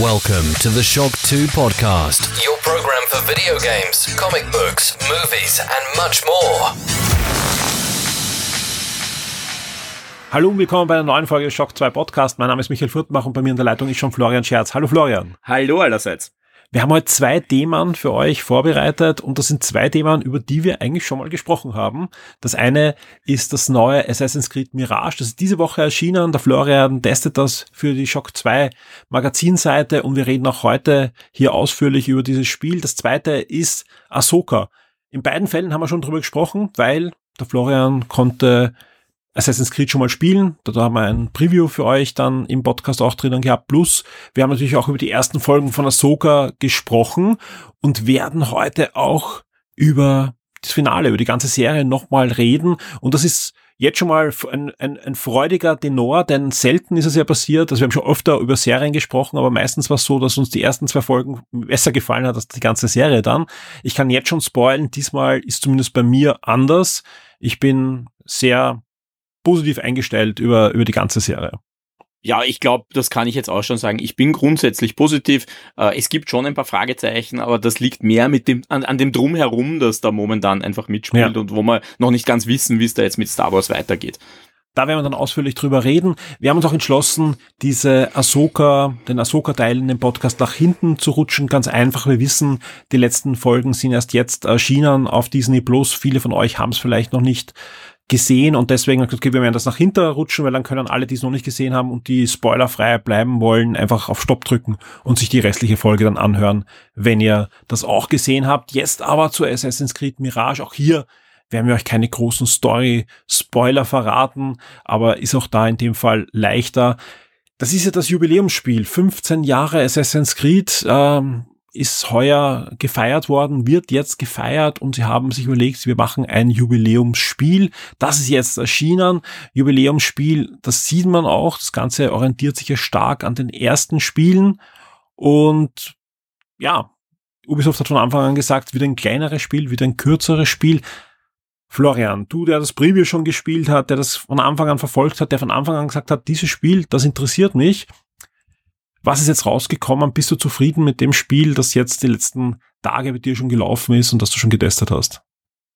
Welcome to the Shock 2 podcast, your program for video games, comic books, movies, and much more. Hallo und willkommen bei einer neuen Folge des Shock 2 Podcast. Mein Name ist Michael Furtmach und bei mir in der Leitung ist schon Florian Scherz. Hallo Florian. Hallo allerseits. Wir haben heute zwei Themen für euch vorbereitet und das sind zwei Themen, über die wir eigentlich schon mal gesprochen haben. Das eine ist das neue Assassin's Creed Mirage. Das ist diese Woche erschienen. Der Florian testet das für die Shock 2 Magazinseite und wir reden auch heute hier ausführlich über dieses Spiel. Das zweite ist Ahsoka. In beiden Fällen haben wir schon drüber gesprochen, weil der Florian konnte Assassin's Creed schon mal spielen. Da haben wir ein Preview für euch dann im Podcast auch drinnen gehabt. Plus, wir haben natürlich auch über die ersten Folgen von Ahsoka gesprochen und werden heute auch über das Finale, über die ganze Serie nochmal reden. Und das ist jetzt schon mal ein, ein, ein freudiger Tenor, denn selten ist es ja passiert, also wir haben schon öfter über Serien gesprochen, aber meistens war es so, dass uns die ersten zwei Folgen besser gefallen hat als die ganze Serie dann. Ich kann jetzt schon spoilen, diesmal ist zumindest bei mir anders. Ich bin sehr positiv eingestellt über, über die ganze Serie. Ja, ich glaube, das kann ich jetzt auch schon sagen. Ich bin grundsätzlich positiv. Äh, es gibt schon ein paar Fragezeichen, aber das liegt mehr mit dem, an, an dem Drumherum, das da momentan einfach mitspielt ja. und wo wir noch nicht ganz wissen, wie es da jetzt mit Star Wars weitergeht. Da werden wir dann ausführlich drüber reden. Wir haben uns auch entschlossen, diese Ahsoka, den Ahsoka-Teil in dem Podcast nach hinten zu rutschen. Ganz einfach. Wir wissen, die letzten Folgen sind erst jetzt erschienen auf Disney Plus. Viele von euch haben es vielleicht noch nicht gesehen und deswegen okay, wir werden das nach hinten rutschen, weil dann können alle, die es noch nicht gesehen haben und die spoilerfrei bleiben wollen, einfach auf Stopp drücken und sich die restliche Folge dann anhören, wenn ihr das auch gesehen habt. Jetzt aber zu Assassin's Creed Mirage. Auch hier werden wir euch keine großen Story-Spoiler verraten, aber ist auch da in dem Fall leichter. Das ist ja das Jubiläumsspiel. 15 Jahre Assassin's Creed. Ähm, ist heuer gefeiert worden, wird jetzt gefeiert und sie haben sich überlegt, wir machen ein Jubiläumsspiel. Das ist jetzt erschienen. Jubiläumsspiel, das sieht man auch. Das Ganze orientiert sich ja stark an den ersten Spielen und ja, Ubisoft hat von Anfang an gesagt, wieder ein kleineres Spiel, wieder ein kürzeres Spiel. Florian, du, der das Preview schon gespielt hat, der das von Anfang an verfolgt hat, der von Anfang an gesagt hat, dieses Spiel, das interessiert mich. Was ist jetzt rausgekommen? Bist du zufrieden mit dem Spiel, das jetzt die letzten Tage mit dir schon gelaufen ist und das du schon getestet hast?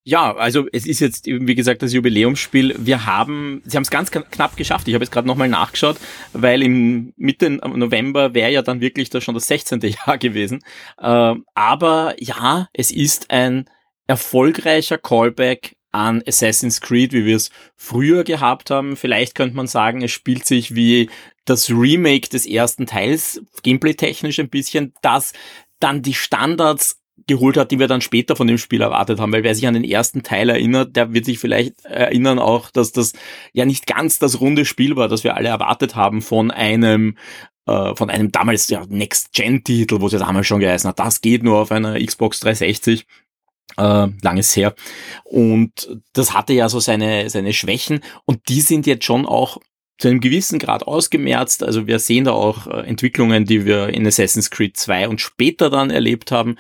Ja, also es ist jetzt, wie gesagt, das Jubiläumsspiel. Wir haben, sie haben es ganz knapp geschafft. Ich habe jetzt gerade nochmal nachgeschaut, weil im Mitte November wäre ja dann wirklich da schon das 16. Jahr gewesen. Äh, aber ja, es ist ein erfolgreicher Callback an Assassin's Creed, wie wir es früher gehabt haben. Vielleicht könnte man sagen, es spielt sich wie das Remake des ersten Teils, gameplay-technisch ein bisschen, das dann die Standards geholt hat, die wir dann später von dem Spiel erwartet haben, weil wer sich an den ersten Teil erinnert, der wird sich vielleicht erinnern auch, dass das ja nicht ganz das runde Spiel war, das wir alle erwartet haben von einem äh, von einem damals ja, Next-Gen-Titel, wo es ja damals schon geheißen hat, das geht nur auf einer Xbox 360 äh, langes her. Und das hatte ja so seine, seine Schwächen. Und die sind jetzt schon auch zu einem gewissen Grad ausgemerzt. Also wir sehen da auch äh, Entwicklungen, die wir in Assassin's Creed 2 und später dann erlebt haben.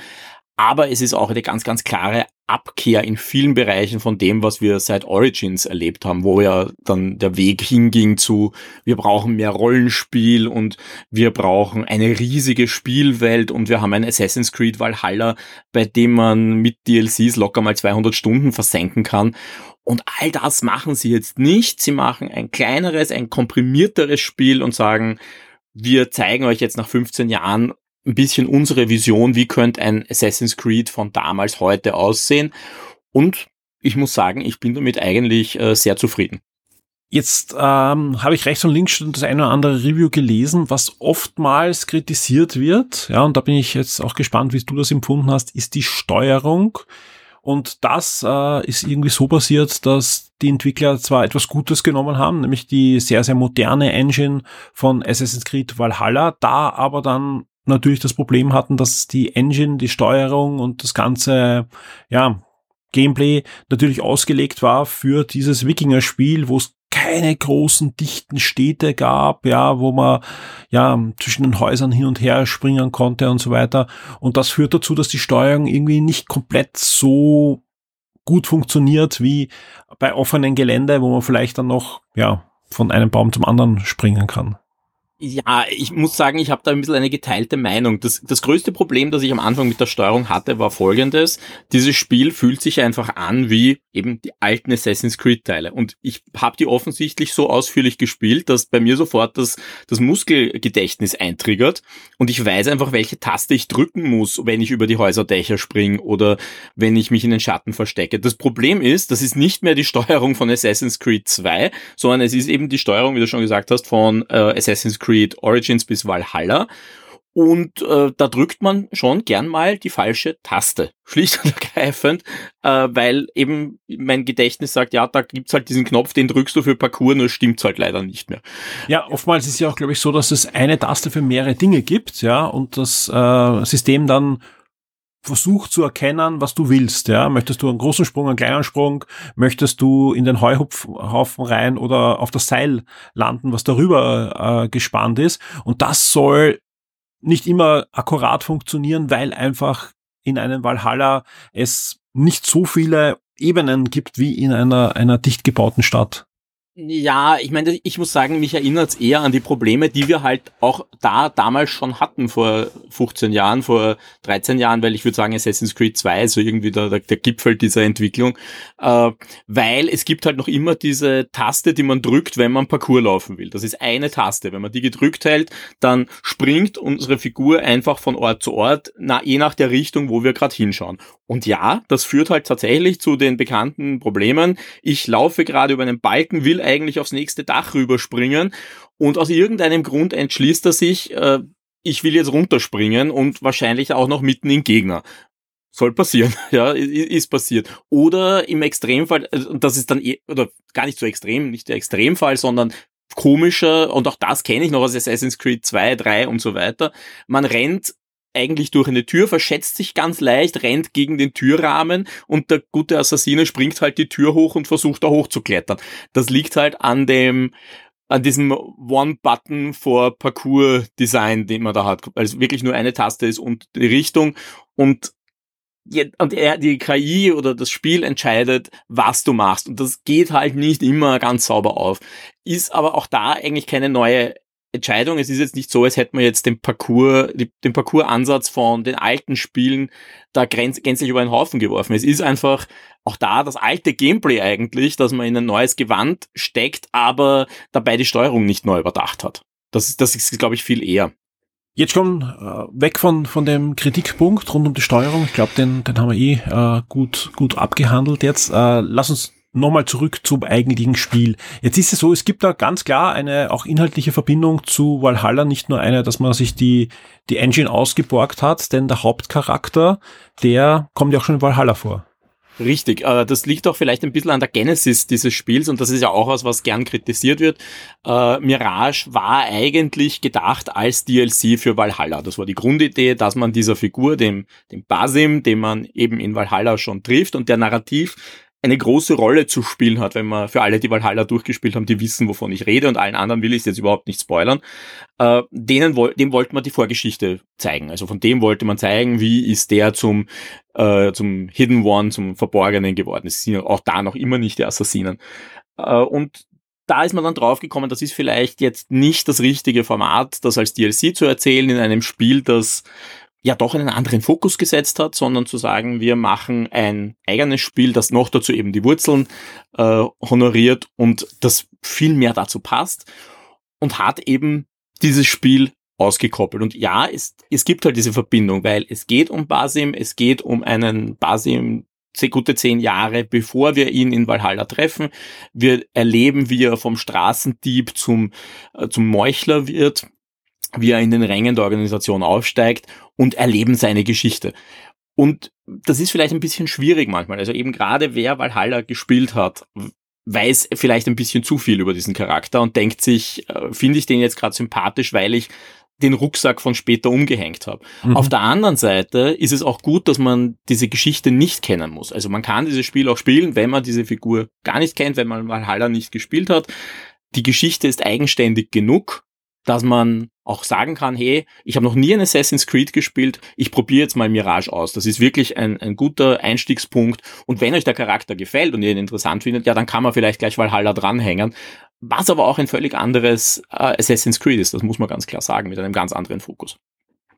Aber es ist auch eine ganz, ganz klare Abkehr in vielen Bereichen von dem, was wir seit Origins erlebt haben, wo ja dann der Weg hinging zu, wir brauchen mehr Rollenspiel und wir brauchen eine riesige Spielwelt und wir haben ein Assassin's Creed Valhalla, bei dem man mit DLCs locker mal 200 Stunden versenken kann. Und all das machen sie jetzt nicht. Sie machen ein kleineres, ein komprimierteres Spiel und sagen, wir zeigen euch jetzt nach 15 Jahren ein bisschen unsere Vision, wie könnte ein Assassin's Creed von damals heute aussehen. Und ich muss sagen, ich bin damit eigentlich äh, sehr zufrieden. Jetzt ähm, habe ich rechts und links schon das eine oder andere Review gelesen, was oftmals kritisiert wird. Ja, und da bin ich jetzt auch gespannt, wie du das empfunden hast, ist die Steuerung. Und das äh, ist irgendwie so passiert, dass die Entwickler zwar etwas Gutes genommen haben, nämlich die sehr, sehr moderne Engine von Assassin's Creed Valhalla, da aber dann natürlich das Problem hatten, dass die Engine, die Steuerung und das ganze, ja, Gameplay natürlich ausgelegt war für dieses Wikinger-Spiel, wo es keine großen dichten Städte gab, ja, wo man ja zwischen den Häusern hin und her springen konnte und so weiter. Und das führt dazu, dass die Steuerung irgendwie nicht komplett so gut funktioniert wie bei offenen Gelände, wo man vielleicht dann noch ja von einem Baum zum anderen springen kann. Ja, ich muss sagen, ich habe da ein bisschen eine geteilte Meinung. Das, das größte Problem, das ich am Anfang mit der Steuerung hatte, war folgendes. Dieses Spiel fühlt sich einfach an wie eben die alten Assassin's Creed-Teile. Und ich habe die offensichtlich so ausführlich gespielt, dass bei mir sofort das, das Muskelgedächtnis eintriggert und ich weiß einfach, welche Taste ich drücken muss, wenn ich über die Häuserdächer springe oder wenn ich mich in den Schatten verstecke. Das Problem ist, das ist nicht mehr die Steuerung von Assassin's Creed 2, sondern es ist eben die Steuerung, wie du schon gesagt hast, von äh, Assassin's Creed Creed Origins bis Valhalla. Und äh, da drückt man schon gern mal die falsche Taste. Schlicht und ergreifend, äh, weil eben mein Gedächtnis sagt, ja, da gibt's halt diesen Knopf, den drückst du für Parcours, nur stimmt's halt leider nicht mehr. Ja, oftmals ist ja auch, glaube ich, so, dass es eine Taste für mehrere Dinge gibt, ja, und das äh, System dann versucht zu erkennen, was du willst. Ja, möchtest du einen großen Sprung, einen kleinen Sprung? Möchtest du in den Heuhupfhaufen rein oder auf das Seil landen, was darüber äh, gespannt ist? Und das soll nicht immer akkurat funktionieren, weil einfach in einem Valhalla es nicht so viele Ebenen gibt wie in einer, einer dicht gebauten Stadt. Ja, ich meine, ich muss sagen, mich erinnert es eher an die Probleme, die wir halt auch da damals schon hatten, vor 15 Jahren, vor 13 Jahren, weil ich würde sagen, Assassin's Creed 2 ist so irgendwie der, der, Gipfel dieser Entwicklung, äh, weil es gibt halt noch immer diese Taste, die man drückt, wenn man Parcours laufen will. Das ist eine Taste. Wenn man die gedrückt hält, dann springt unsere Figur einfach von Ort zu Ort, na, je nach der Richtung, wo wir gerade hinschauen. Und ja, das führt halt tatsächlich zu den bekannten Problemen. Ich laufe gerade über einen Balken, will eigentlich aufs nächste Dach rüberspringen und aus irgendeinem Grund entschließt er sich, äh, ich will jetzt runterspringen und wahrscheinlich auch noch mitten in Gegner. Soll passieren, ja, ist passiert. Oder im Extremfall, äh, das ist dann, eh, oder gar nicht so extrem, nicht der Extremfall, sondern komischer, und auch das kenne ich noch aus Assassin's Creed 2, 3 und so weiter. Man rennt eigentlich durch eine Tür, verschätzt sich ganz leicht, rennt gegen den Türrahmen und der gute Assassine springt halt die Tür hoch und versucht da hochzuklettern. Das liegt halt an dem an diesem One-Button for Parcours-Design, den man da hat. Also wirklich nur eine Taste ist und die Richtung und und er, die KI oder das Spiel entscheidet, was du machst. Und das geht halt nicht immer ganz sauber auf. Ist aber auch da eigentlich keine neue Entscheidung. Es ist jetzt nicht so, als hätte man jetzt den Parcours, den Parcours-Ansatz von den alten Spielen da gänzlich über einen Haufen geworfen. Es ist einfach auch da das alte Gameplay eigentlich, dass man in ein neues Gewand steckt, aber dabei die Steuerung nicht neu überdacht hat. Das ist, das ist, glaube ich, viel eher. Jetzt schon äh, weg von, von dem Kritikpunkt rund um die Steuerung. Ich glaube, den, den haben wir eh äh, gut, gut abgehandelt jetzt. Äh, lass uns nochmal zurück zum eigentlichen Spiel. Jetzt ist es so, es gibt da ganz klar eine auch inhaltliche Verbindung zu Valhalla, nicht nur eine, dass man sich die, die Engine ausgeborgt hat, denn der Hauptcharakter, der kommt ja auch schon in Valhalla vor. Richtig, äh, das liegt auch vielleicht ein bisschen an der Genesis dieses Spiels und das ist ja auch was, was gern kritisiert wird. Äh, Mirage war eigentlich gedacht als DLC für Valhalla. Das war die Grundidee, dass man dieser Figur, dem, dem Basim, den man eben in Valhalla schon trifft und der narrativ eine große Rolle zu spielen hat, wenn man für alle, die Valhalla durchgespielt haben, die wissen, wovon ich rede und allen anderen will ich es jetzt überhaupt nicht spoilern. Äh, denen dem wollte man die Vorgeschichte zeigen. Also von dem wollte man zeigen, wie ist der zum äh, zum Hidden One, zum Verborgenen geworden. Es sind auch da noch immer nicht die Assassinen. Äh, und da ist man dann draufgekommen, das ist vielleicht jetzt nicht das richtige Format, das als DLC zu erzählen in einem Spiel, das ja doch einen anderen Fokus gesetzt hat, sondern zu sagen, wir machen ein eigenes Spiel, das noch dazu eben die Wurzeln äh, honoriert und das viel mehr dazu passt und hat eben dieses Spiel ausgekoppelt. Und ja, es, es gibt halt diese Verbindung, weil es geht um Basim, es geht um einen Basim gute zehn Jahre, bevor wir ihn in Valhalla treffen. Wir erleben, wie er vom Straßendieb zum, äh, zum Meuchler wird wie er in den Rängen der Organisation aufsteigt und erleben seine Geschichte. Und das ist vielleicht ein bisschen schwierig manchmal. Also eben gerade wer Valhalla gespielt hat, weiß vielleicht ein bisschen zu viel über diesen Charakter und denkt sich, äh, finde ich den jetzt gerade sympathisch, weil ich den Rucksack von später umgehängt habe. Mhm. Auf der anderen Seite ist es auch gut, dass man diese Geschichte nicht kennen muss. Also man kann dieses Spiel auch spielen, wenn man diese Figur gar nicht kennt, wenn man Valhalla nicht gespielt hat. Die Geschichte ist eigenständig genug dass man auch sagen kann, hey, ich habe noch nie ein Assassin's Creed gespielt, ich probiere jetzt mal Mirage aus. Das ist wirklich ein, ein guter Einstiegspunkt. Und wenn euch der Charakter gefällt und ihr ihn interessant findet, ja, dann kann man vielleicht gleich Valhalla dranhängen. was aber auch ein völlig anderes äh, Assassin's Creed ist, das muss man ganz klar sagen, mit einem ganz anderen Fokus.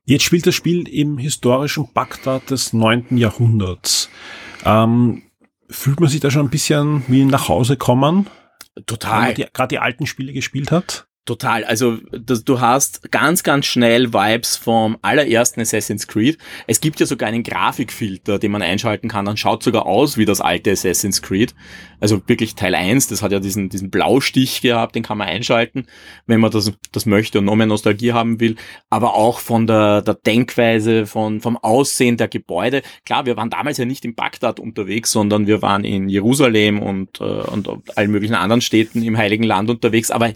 Jetzt spielt das Spiel im historischen Bagdad des 9. Jahrhunderts. Ähm, fühlt man sich da schon ein bisschen wie nach Hause kommen? Total. Gerade die alten Spiele gespielt hat? Total. Also das, du hast ganz, ganz schnell Vibes vom allerersten Assassin's Creed. Es gibt ja sogar einen Grafikfilter, den man einschalten kann. Dann schaut sogar aus wie das alte Assassin's Creed. Also wirklich Teil 1, das hat ja diesen, diesen Blaustich gehabt, den kann man einschalten, wenn man das, das möchte und noch mehr Nostalgie haben will. Aber auch von der, der Denkweise, von, vom Aussehen der Gebäude. Klar, wir waren damals ja nicht in Bagdad unterwegs, sondern wir waren in Jerusalem und, äh, und allen möglichen anderen Städten im Heiligen Land unterwegs. Aber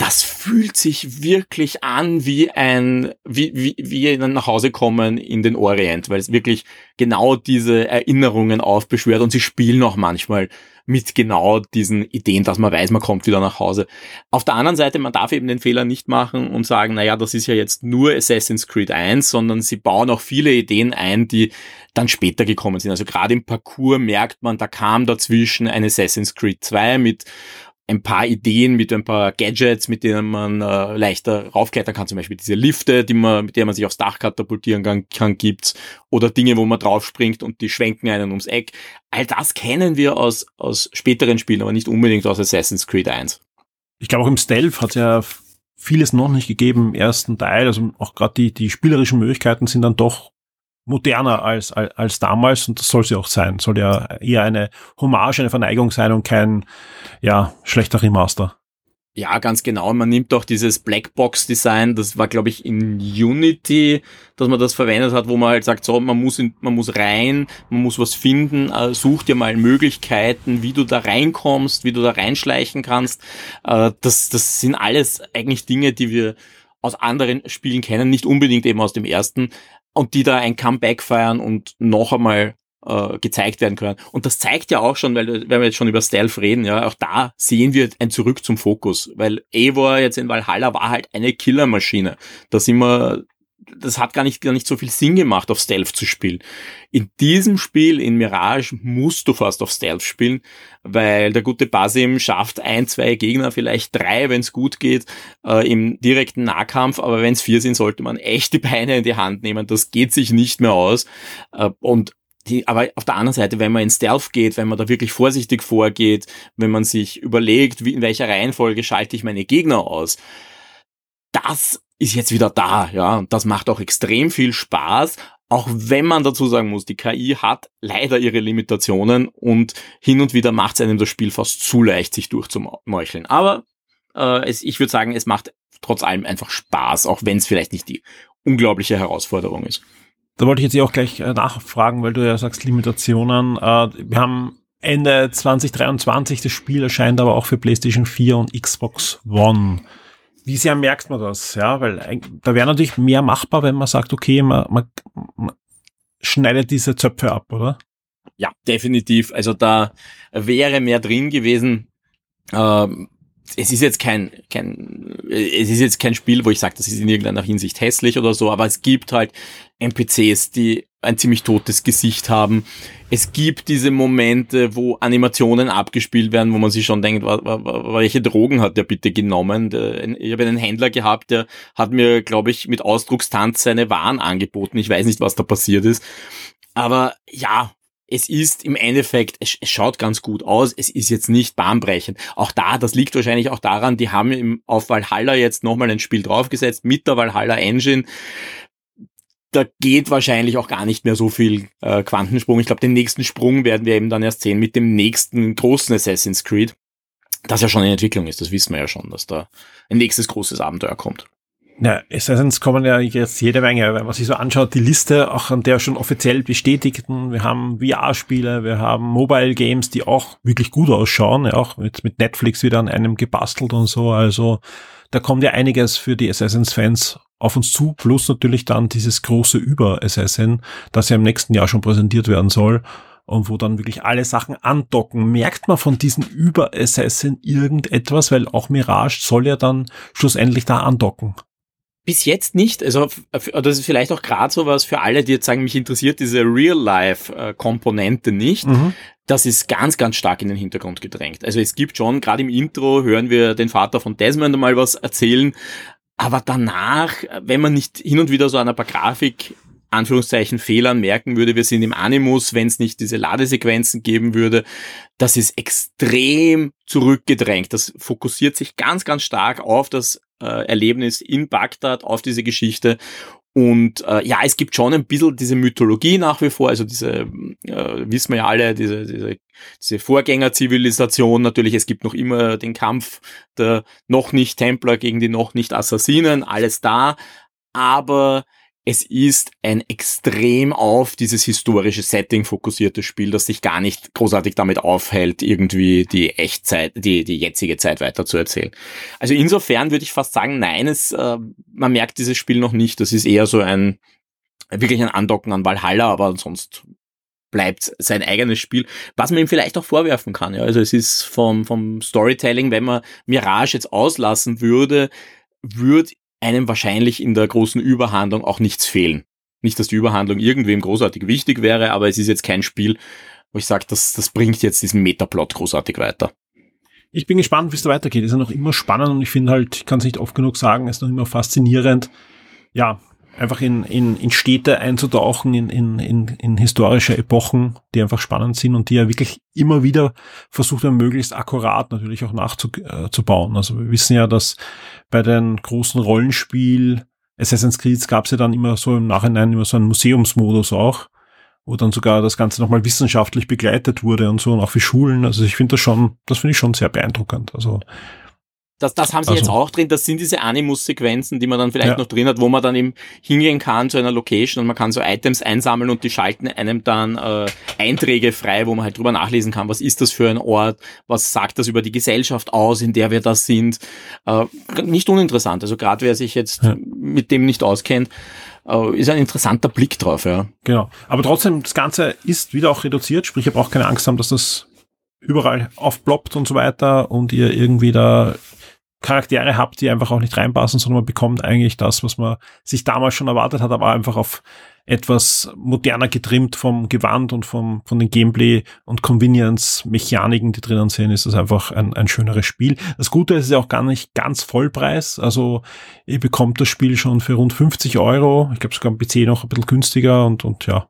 das fühlt sich wirklich an wie ein, wie, wie, wie nach Hause kommen in den Orient, weil es wirklich genau diese Erinnerungen aufbeschwört und sie spielen auch manchmal mit genau diesen Ideen, dass man weiß, man kommt wieder nach Hause. Auf der anderen Seite, man darf eben den Fehler nicht machen und sagen, naja, das ist ja jetzt nur Assassin's Creed 1, sondern sie bauen auch viele Ideen ein, die dann später gekommen sind. Also gerade im Parcours merkt man, da kam dazwischen ein Assassin's Creed 2 mit ein paar Ideen mit ein paar Gadgets, mit denen man äh, leichter raufklettern kann, zum Beispiel diese Lifte, die man, mit denen man sich aufs Dach katapultieren kann, kann gibt's oder Dinge, wo man draufspringt und die schwenken einen ums Eck. All das kennen wir aus aus späteren Spielen, aber nicht unbedingt aus Assassin's Creed 1. Ich glaube auch im Stealth hat ja vieles noch nicht gegeben im ersten Teil, also auch gerade die die spielerischen Möglichkeiten sind dann doch moderner als, als, als damals und das soll sie auch sein. Soll ja eher eine Hommage, eine Verneigung sein und kein, ja, schlechter Remaster. Ja, ganz genau. Man nimmt doch dieses Blackbox-Design, das war, glaube ich, in Unity, dass man das verwendet hat, wo man halt sagt, so, man muss, in, man muss rein, man muss was finden, äh, such dir mal Möglichkeiten, wie du da reinkommst, wie du da reinschleichen kannst. Äh, das, das sind alles eigentlich Dinge, die wir aus anderen Spielen kennen, nicht unbedingt eben aus dem ersten, und die da ein Comeback feiern und noch einmal äh, gezeigt werden können. Und das zeigt ja auch schon, weil wenn wir jetzt schon über Stealth reden, ja, auch da sehen wir ein Zurück zum Fokus, weil Eivor jetzt in Valhalla war halt eine Killermaschine. Da sind wir das hat gar nicht, gar nicht so viel Sinn gemacht, auf Stealth zu spielen. In diesem Spiel, in Mirage, musst du fast auf Stealth spielen, weil der gute Basim schafft ein, zwei Gegner, vielleicht drei, wenn es gut geht, äh, im direkten Nahkampf, aber wenn es vier sind, sollte man echt die Beine in die Hand nehmen. Das geht sich nicht mehr aus. Äh, und die, aber auf der anderen Seite, wenn man in Stealth geht, wenn man da wirklich vorsichtig vorgeht, wenn man sich überlegt, wie, in welcher Reihenfolge schalte ich meine Gegner aus, das ist jetzt wieder da, ja, und das macht auch extrem viel Spaß, auch wenn man dazu sagen muss, die KI hat leider ihre Limitationen und hin und wieder macht es einem das Spiel fast zu leicht, sich durchzumeucheln. Aber äh, es, ich würde sagen, es macht trotz allem einfach Spaß, auch wenn es vielleicht nicht die unglaubliche Herausforderung ist. Da wollte ich jetzt auch gleich äh, nachfragen, weil du ja sagst Limitationen. Äh, wir haben Ende 2023, das Spiel erscheint aber auch für PlayStation 4 und Xbox One. Wie sehr merkt man das? Ja, weil da wäre natürlich mehr machbar, wenn man sagt, okay, man, man, man schneidet diese Zöpfe ab, oder? Ja, definitiv. Also da wäre mehr drin gewesen. Ähm, es ist jetzt kein, kein, es ist jetzt kein Spiel, wo ich sage, das ist in irgendeiner Hinsicht hässlich oder so, aber es gibt halt NPCs, die ein ziemlich totes Gesicht haben. Es gibt diese Momente, wo Animationen abgespielt werden, wo man sich schon denkt, welche Drogen hat der bitte genommen? Ich habe einen Händler gehabt, der hat mir, glaube ich, mit Ausdruckstanz seine Waren angeboten. Ich weiß nicht, was da passiert ist. Aber ja, es ist im Endeffekt, es, schaut ganz gut aus, es ist jetzt nicht bahnbrechend. Auch da, das liegt wahrscheinlich auch daran, die haben auf Valhalla jetzt nochmal ein Spiel draufgesetzt mit der Valhalla Engine. Da geht wahrscheinlich auch gar nicht mehr so viel äh, Quantensprung. Ich glaube, den nächsten Sprung werden wir eben dann erst sehen mit dem nächsten großen Assassin's Creed. Das ja schon in Entwicklung ist, das wissen wir ja schon, dass da ein nächstes großes Abenteuer kommt. Ja, Assassins kommen ja jetzt jede Menge, wenn man sich so anschaut, die Liste, auch an der schon offiziell bestätigten, wir haben VR-Spiele, wir haben Mobile Games, die auch wirklich gut ausschauen, ja, auch mit, mit Netflix wieder an einem gebastelt und so, also da kommt ja einiges für die Assassins-Fans auf uns zu, plus natürlich dann dieses große Über-Assassin, das ja im nächsten Jahr schon präsentiert werden soll und wo dann wirklich alle Sachen andocken. Merkt man von diesen Über-Assassin irgendetwas, weil auch Mirage soll ja dann schlussendlich da andocken. Bis jetzt nicht. Also das ist vielleicht auch gerade so was für alle, die jetzt sagen, mich interessiert diese Real-Life-Komponente nicht. Mhm. Das ist ganz, ganz stark in den Hintergrund gedrängt. Also es gibt schon, gerade im Intro hören wir den Vater von Desmond mal was erzählen. Aber danach, wenn man nicht hin und wieder so an ein paar Grafik Anführungszeichen Fehlern merken würde, wir sind im Animus, wenn es nicht diese Ladesequenzen geben würde. Das ist extrem zurückgedrängt. Das fokussiert sich ganz, ganz stark auf das äh, Erlebnis in Bagdad, auf diese Geschichte. Und äh, ja, es gibt schon ein bisschen diese Mythologie nach wie vor, also diese, äh, wissen wir ja alle, diese, diese, diese Vorgängerzivilisation natürlich, es gibt noch immer den Kampf der noch nicht Templer gegen die noch nicht Assassinen, alles da, aber es ist ein extrem auf dieses historische Setting fokussiertes Spiel, das sich gar nicht großartig damit aufhält, irgendwie die Echtzeit, die, die jetzige Zeit weiter zu erzählen. Also insofern würde ich fast sagen, nein, es, äh, man merkt dieses Spiel noch nicht. Das ist eher so ein, wirklich ein Andocken an Valhalla, aber sonst bleibt sein eigenes Spiel, was man ihm vielleicht auch vorwerfen kann. Ja. Also es ist vom, vom Storytelling, wenn man Mirage jetzt auslassen würde, würde einem wahrscheinlich in der großen Überhandlung auch nichts fehlen. Nicht, dass die Überhandlung irgendwem großartig wichtig wäre, aber es ist jetzt kein Spiel, wo ich sage, das, das bringt jetzt diesen Metaplot großartig weiter. Ich bin gespannt, wie es da weitergeht. Ist ja noch immer spannend und ich finde halt, ich kann es nicht oft genug sagen, ist noch immer faszinierend. Ja, einfach in, in, in Städte einzutauchen, in, in, in, in historische Epochen, die einfach spannend sind und die ja wirklich immer wieder versucht haben, möglichst akkurat natürlich auch nachzubauen. Also wir wissen ja, dass bei den großen Rollenspiel Assassin's Creed gab es ja dann immer so im Nachhinein immer so einen Museumsmodus auch, wo dann sogar das Ganze nochmal wissenschaftlich begleitet wurde und so und auch für Schulen. Also ich finde das schon, das finde ich schon sehr beeindruckend. Also das, das haben sie also. jetzt auch drin. Das sind diese Animus-Sequenzen, die man dann vielleicht ja. noch drin hat, wo man dann eben hingehen kann zu einer Location und man kann so Items einsammeln und die schalten einem dann äh, Einträge frei, wo man halt drüber nachlesen kann, was ist das für ein Ort, was sagt das über die Gesellschaft aus, in der wir da sind. Äh, nicht uninteressant. Also gerade wer sich jetzt ja. mit dem nicht auskennt, äh, ist ein interessanter Blick drauf. Ja. Genau. Aber trotzdem, das Ganze ist wieder auch reduziert, sprich, ich habe auch keine Angst haben, dass das überall aufploppt und so weiter und ihr irgendwie da Charaktere habt, die einfach auch nicht reinpassen, sondern man bekommt eigentlich das, was man sich damals schon erwartet hat, aber einfach auf etwas moderner getrimmt vom Gewand und vom, von den Gameplay und Convenience-Mechaniken, die drinnen sind, ist das einfach ein, ein schöneres Spiel. Das Gute ist ja auch gar nicht ganz Vollpreis. Also ihr bekommt das Spiel schon für rund 50 Euro. Ich glaube sogar am PC noch ein bisschen günstiger und, und ja,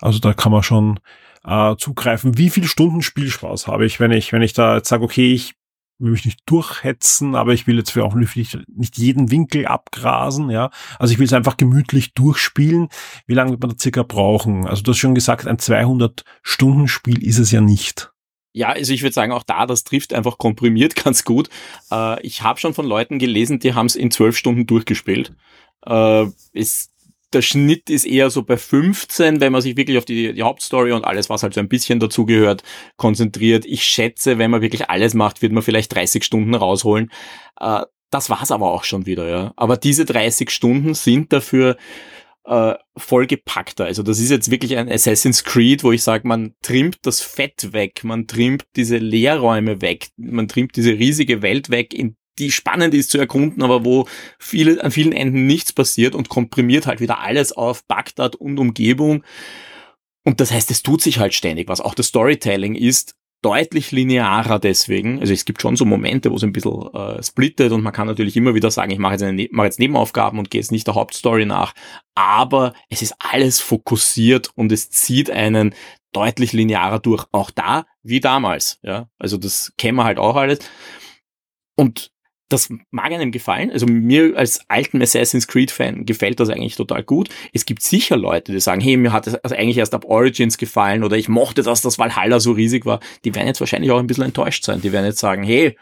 also da kann man schon äh, zugreifen. Wie viel Stunden Spielspaß habe ich, wenn ich, wenn ich da jetzt sage, okay, ich will mich nicht durchhetzen, aber ich will jetzt für auch nicht, nicht jeden Winkel abgrasen, ja. Also ich will es einfach gemütlich durchspielen. Wie lange wird man da circa brauchen? Also du hast schon gesagt, ein 200-Stunden-Spiel ist es ja nicht. Ja, also ich würde sagen, auch da, das trifft einfach komprimiert ganz gut. Äh, ich habe schon von Leuten gelesen, die haben es in zwölf Stunden durchgespielt. Äh, ist der Schnitt ist eher so bei 15, wenn man sich wirklich auf die, die Hauptstory und alles, was halt so ein bisschen dazugehört, konzentriert. Ich schätze, wenn man wirklich alles macht, wird man vielleicht 30 Stunden rausholen. Äh, das war's aber auch schon wieder, ja. Aber diese 30 Stunden sind dafür äh, vollgepackter. Also das ist jetzt wirklich ein Assassin's Creed, wo ich sage, man trimmt das Fett weg, man trimmt diese Leerräume weg, man trimmt diese riesige Welt weg, in die spannend ist zu erkunden, aber wo viele, an vielen Enden nichts passiert und komprimiert halt wieder alles auf Bagdad und Umgebung. Und das heißt, es tut sich halt ständig was. Auch das Storytelling ist deutlich linearer deswegen. Also es gibt schon so Momente, wo es ein bisschen äh, splittet und man kann natürlich immer wieder sagen, ich mache jetzt, eine, ne-, mache jetzt Nebenaufgaben und gehe jetzt nicht der Hauptstory nach. Aber es ist alles fokussiert und es zieht einen deutlich linearer durch. Auch da wie damals. Ja, also das kennen wir halt auch alles. Und das mag einem gefallen. Also mir als alten Assassin's Creed Fan gefällt das eigentlich total gut. Es gibt sicher Leute, die sagen, hey, mir hat es also eigentlich erst ab Origins gefallen oder ich mochte, dass das Valhalla so riesig war. Die werden jetzt wahrscheinlich auch ein bisschen enttäuscht sein. Die werden jetzt sagen, hey,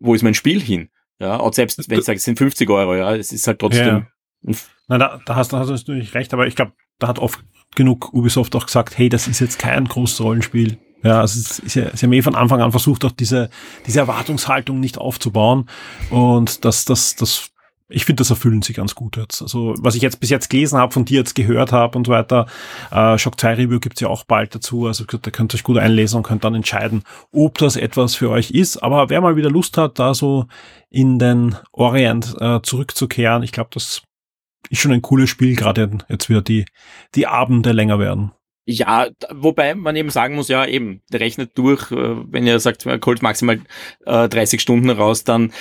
wo ist mein Spiel hin? Ja, und selbst wenn ich sage, es sind 50 Euro, ja, es ist halt trotzdem. Ja. Na, da, da hast, da hast du natürlich recht, aber ich glaube, da hat oft genug Ubisoft auch gesagt, hey, das ist jetzt kein großes Rollenspiel. Ja, also sie haben eh von Anfang an versucht, auch diese, diese Erwartungshaltung nicht aufzubauen. Und das, das, das, ich finde, das erfüllen sie ganz gut jetzt. Also, was ich jetzt bis jetzt gelesen habe, von dir jetzt gehört habe und so weiter, äh, Shock 2 Review gibt's ja auch bald dazu. Also da könnt ihr euch gut einlesen und könnt dann entscheiden, ob das etwas für euch ist. Aber wer mal wieder Lust hat, da so in den Orient äh, zurückzukehren, ich glaube, das ist schon ein cooles Spiel, gerade jetzt wieder die, die Abende länger werden. Ja, wobei man eben sagen muss, ja eben, rechnet durch, äh, wenn ihr sagt, holt maximal äh, 30 Stunden raus, dann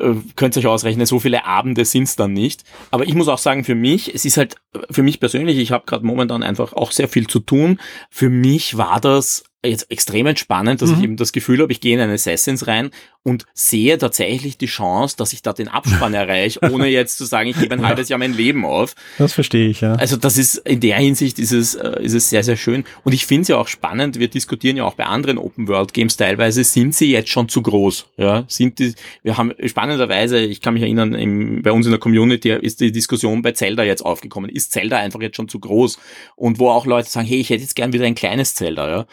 äh, könnt ihr euch ausrechnen, so viele Abende sind's dann nicht. Aber ich muss auch sagen, für mich, es ist halt, für mich persönlich, ich habe gerade momentan einfach auch sehr viel zu tun. Für mich war das jetzt extrem entspannend, dass mhm. ich eben das Gefühl habe, ich gehe in einen Assassins rein und sehe tatsächlich die Chance, dass ich da den Abspann erreiche, ohne jetzt zu sagen, ich gebe ein halbes Jahr mein Leben auf. Das verstehe ich, ja. Also das ist, in der Hinsicht ist es, äh, ist es sehr, sehr schön. Und ich finde es ja auch spannend, wir diskutieren ja auch bei anderen Open World Games teilweise, sind sie jetzt schon zu groß? Ja, sind die, wir haben spannenderweise, ich kann mich erinnern, im, bei uns in der Community ist die Diskussion bei Zelda jetzt aufgekommen. Ist Zelda einfach jetzt schon zu groß? Und wo auch Leute sagen, hey, ich hätte jetzt gern wieder ein kleines Zelda, ja.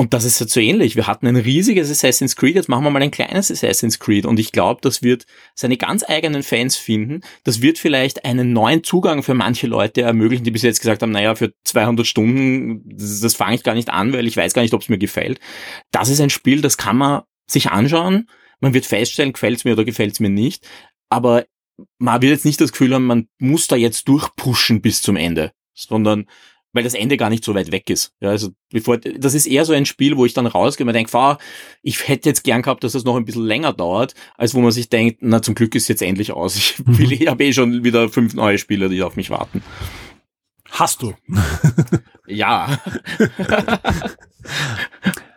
Und das ist ja so ähnlich. Wir hatten ein riesiges Assassin's Creed, jetzt machen wir mal ein kleines Assassin's Creed. Und ich glaube, das wird seine ganz eigenen Fans finden. Das wird vielleicht einen neuen Zugang für manche Leute ermöglichen, die bis jetzt gesagt haben, naja, für 200 Stunden, das, das fange ich gar nicht an, weil ich weiß gar nicht, ob es mir gefällt. Das ist ein Spiel, das kann man sich anschauen. Man wird feststellen, gefällt es mir oder gefällt es mir nicht. Aber man wird jetzt nicht das Gefühl haben, man muss da jetzt durchpushen bis zum Ende, sondern weil das Ende gar nicht so weit weg ist. Ja, also bevor, das ist eher so ein Spiel, wo ich dann rausgehe und denke, ah, ich hätte jetzt gern gehabt, dass das noch ein bisschen länger dauert, als wo man sich denkt, na zum Glück ist jetzt endlich aus. Ich will, mhm. ich habe eh schon wieder fünf neue Spieler, die auf mich warten. Hast du? ja.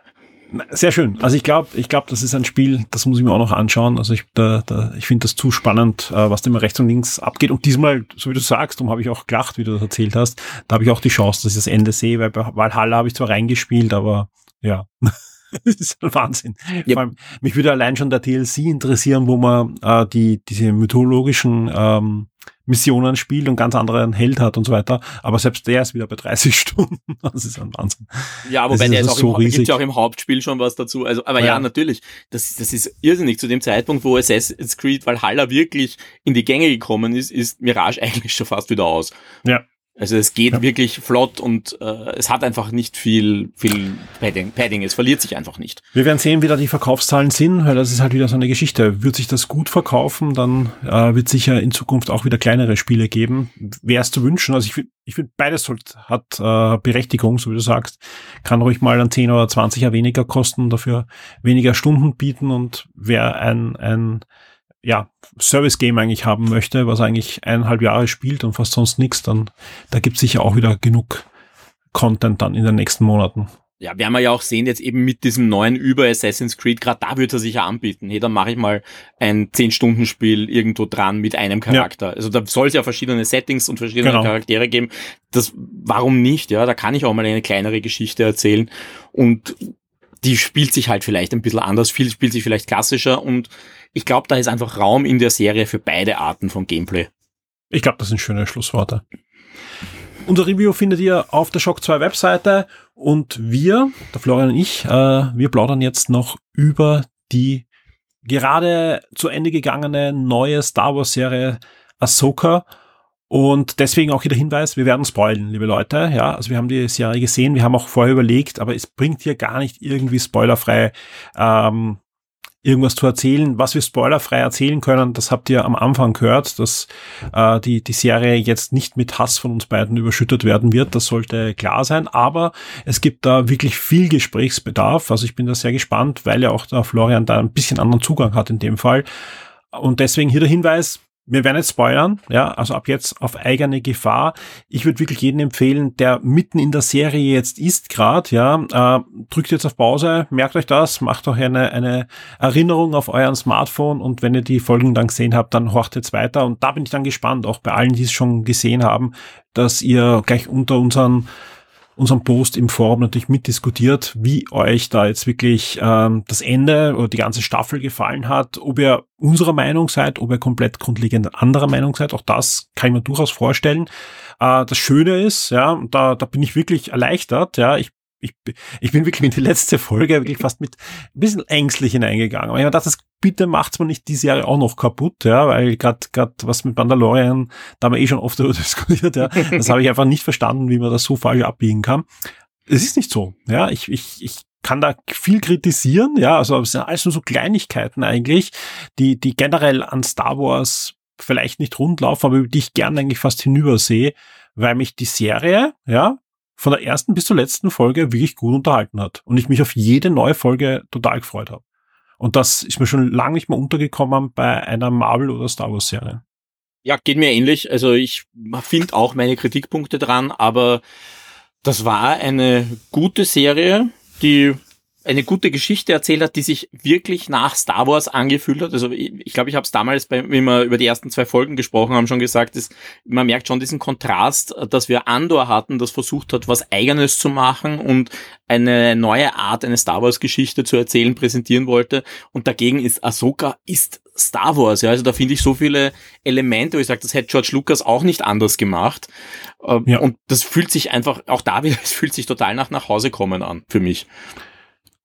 Sehr schön. Also ich glaube, ich glaube, das ist ein Spiel, das muss ich mir auch noch anschauen. Also ich, da, da, ich finde das zu spannend, äh, was da immer rechts und links abgeht. Und diesmal, so wie du sagst, darum habe ich auch gelacht, wie du das erzählt hast. Da habe ich auch die Chance, dass ich das Ende sehe, weil bei Valhalla habe ich zwar reingespielt, aber ja. das ist ein Wahnsinn. Vor allem, mich würde allein schon der DLC interessieren, wo man äh, die diese mythologischen ähm, Missionen spielt und ganz anderen Held hat und so weiter. Aber selbst der ist wieder bei 30 Stunden. Das ist ein Wahnsinn. Ja, wobei der ist also auch, so im, gibt's ja auch im Hauptspiel schon was dazu. Also, aber ja, ja natürlich, das, das ist irrsinnig. Zu dem Zeitpunkt, wo Assassin's Creed Valhalla wirklich in die Gänge gekommen ist, ist Mirage eigentlich schon fast wieder aus. Ja. Also es geht ja. wirklich flott und äh, es hat einfach nicht viel, viel Padding, Padding. Es verliert sich einfach nicht. Wir werden sehen, wie da die Verkaufszahlen sind, weil das ist halt wieder so eine Geschichte. Wird sich das gut verkaufen, dann äh, wird sicher in Zukunft auch wieder kleinere Spiele geben. Wäre es zu wünschen. Also ich finde, ich find, beides hat äh, Berechtigung, so wie du sagst. Kann ruhig mal an 10 oder 20 Jahr weniger kosten, dafür weniger Stunden bieten und wer ein, ein ja, Service-Game eigentlich haben möchte, was eigentlich eineinhalb Jahre spielt und fast sonst nichts, dann da gibt es sicher auch wieder genug Content dann in den nächsten Monaten. Ja, werden wir ja auch sehen, jetzt eben mit diesem neuen über Assassin's Creed, gerade da wird er sich ja anbieten. Hey, dann mache ich mal ein 10-Stunden-Spiel irgendwo dran mit einem Charakter. Ja. Also da soll es ja verschiedene Settings und verschiedene genau. Charaktere geben. Das, warum nicht? Ja, da kann ich auch mal eine kleinere Geschichte erzählen. Und die spielt sich halt vielleicht ein bisschen anders, viel spielt sich vielleicht klassischer und ich glaube, da ist einfach Raum in der Serie für beide Arten von Gameplay. Ich glaube, das sind schöne Schlussworte. Unser Review findet ihr auf der Shock 2 Webseite und wir, der Florian und ich, äh, wir plaudern jetzt noch über die gerade zu Ende gegangene neue Star Wars Serie Ahsoka und deswegen auch hier der Hinweis, wir werden spoilen, liebe Leute. Ja, also wir haben die Serie gesehen, wir haben auch vorher überlegt, aber es bringt hier gar nicht irgendwie spoilerfrei ähm, irgendwas zu erzählen. Was wir spoilerfrei erzählen können, das habt ihr am Anfang gehört, dass äh, die, die Serie jetzt nicht mit Hass von uns beiden überschüttet werden wird. Das sollte klar sein. Aber es gibt da wirklich viel Gesprächsbedarf. Also ich bin da sehr gespannt, weil ja auch der Florian da ein bisschen anderen Zugang hat in dem Fall. Und deswegen hier der Hinweis, wir werden jetzt spoilern, ja, also ab jetzt auf eigene Gefahr. Ich würde wirklich jedem empfehlen, der mitten in der Serie jetzt ist gerade, ja, äh, drückt jetzt auf Pause, merkt euch das, macht euch eine, eine Erinnerung auf euren Smartphone und wenn ihr die Folgen dann gesehen habt, dann horcht jetzt weiter und da bin ich dann gespannt, auch bei allen, die es schon gesehen haben, dass ihr gleich unter unseren unserem Post im Forum natürlich mitdiskutiert, wie euch da jetzt wirklich ähm, das Ende oder die ganze Staffel gefallen hat, ob ihr unserer Meinung seid, ob ihr komplett grundlegend anderer Meinung seid. Auch das kann ich mir durchaus vorstellen. Äh, das Schöne ist, ja, da, da bin ich wirklich erleichtert. Ja, ich ich, ich bin wirklich in die letzte Folge wirklich fast mit ein bisschen ängstlich hineingegangen. Aber ich dachte, das, bitte macht's mir nicht die Serie auch noch kaputt, ja, weil gerade gerade was mit Mandalorian, da haben wir eh schon oft darüber diskutiert, ja. Das habe ich einfach nicht verstanden, wie man das so falsch abbiegen kann. Es ist nicht so, ja. Ich, ich, ich kann da viel kritisieren, ja, also es sind alles nur so Kleinigkeiten eigentlich, die, die generell an Star Wars vielleicht nicht rund laufen, aber über die ich gern eigentlich fast hinübersehe, weil mich die Serie, ja, von der ersten bis zur letzten Folge wirklich gut unterhalten hat und ich mich auf jede neue Folge total gefreut habe. Und das ist mir schon lange nicht mehr untergekommen bei einer Marvel- oder Star Wars-Serie. Ja, geht mir ähnlich. Also ich finde auch meine Kritikpunkte dran, aber das war eine gute Serie, die eine gute Geschichte erzählt hat, die sich wirklich nach Star Wars angefühlt hat. Also ich, ich glaube, ich habe es damals, bei, wenn wir über die ersten zwei Folgen gesprochen haben, schon gesagt, dass man merkt schon diesen Kontrast, dass wir Andor hatten, das versucht hat, was Eigenes zu machen und eine neue Art, eine Star Wars Geschichte zu erzählen, präsentieren wollte. Und dagegen ist Ahsoka ist Star Wars. Ja, also da finde ich so viele Elemente, wo ich sage, das hätte George Lucas auch nicht anders gemacht. Ähm, ja. Und das fühlt sich einfach, auch da wieder, es fühlt sich total nach nach Hause kommen an, für mich.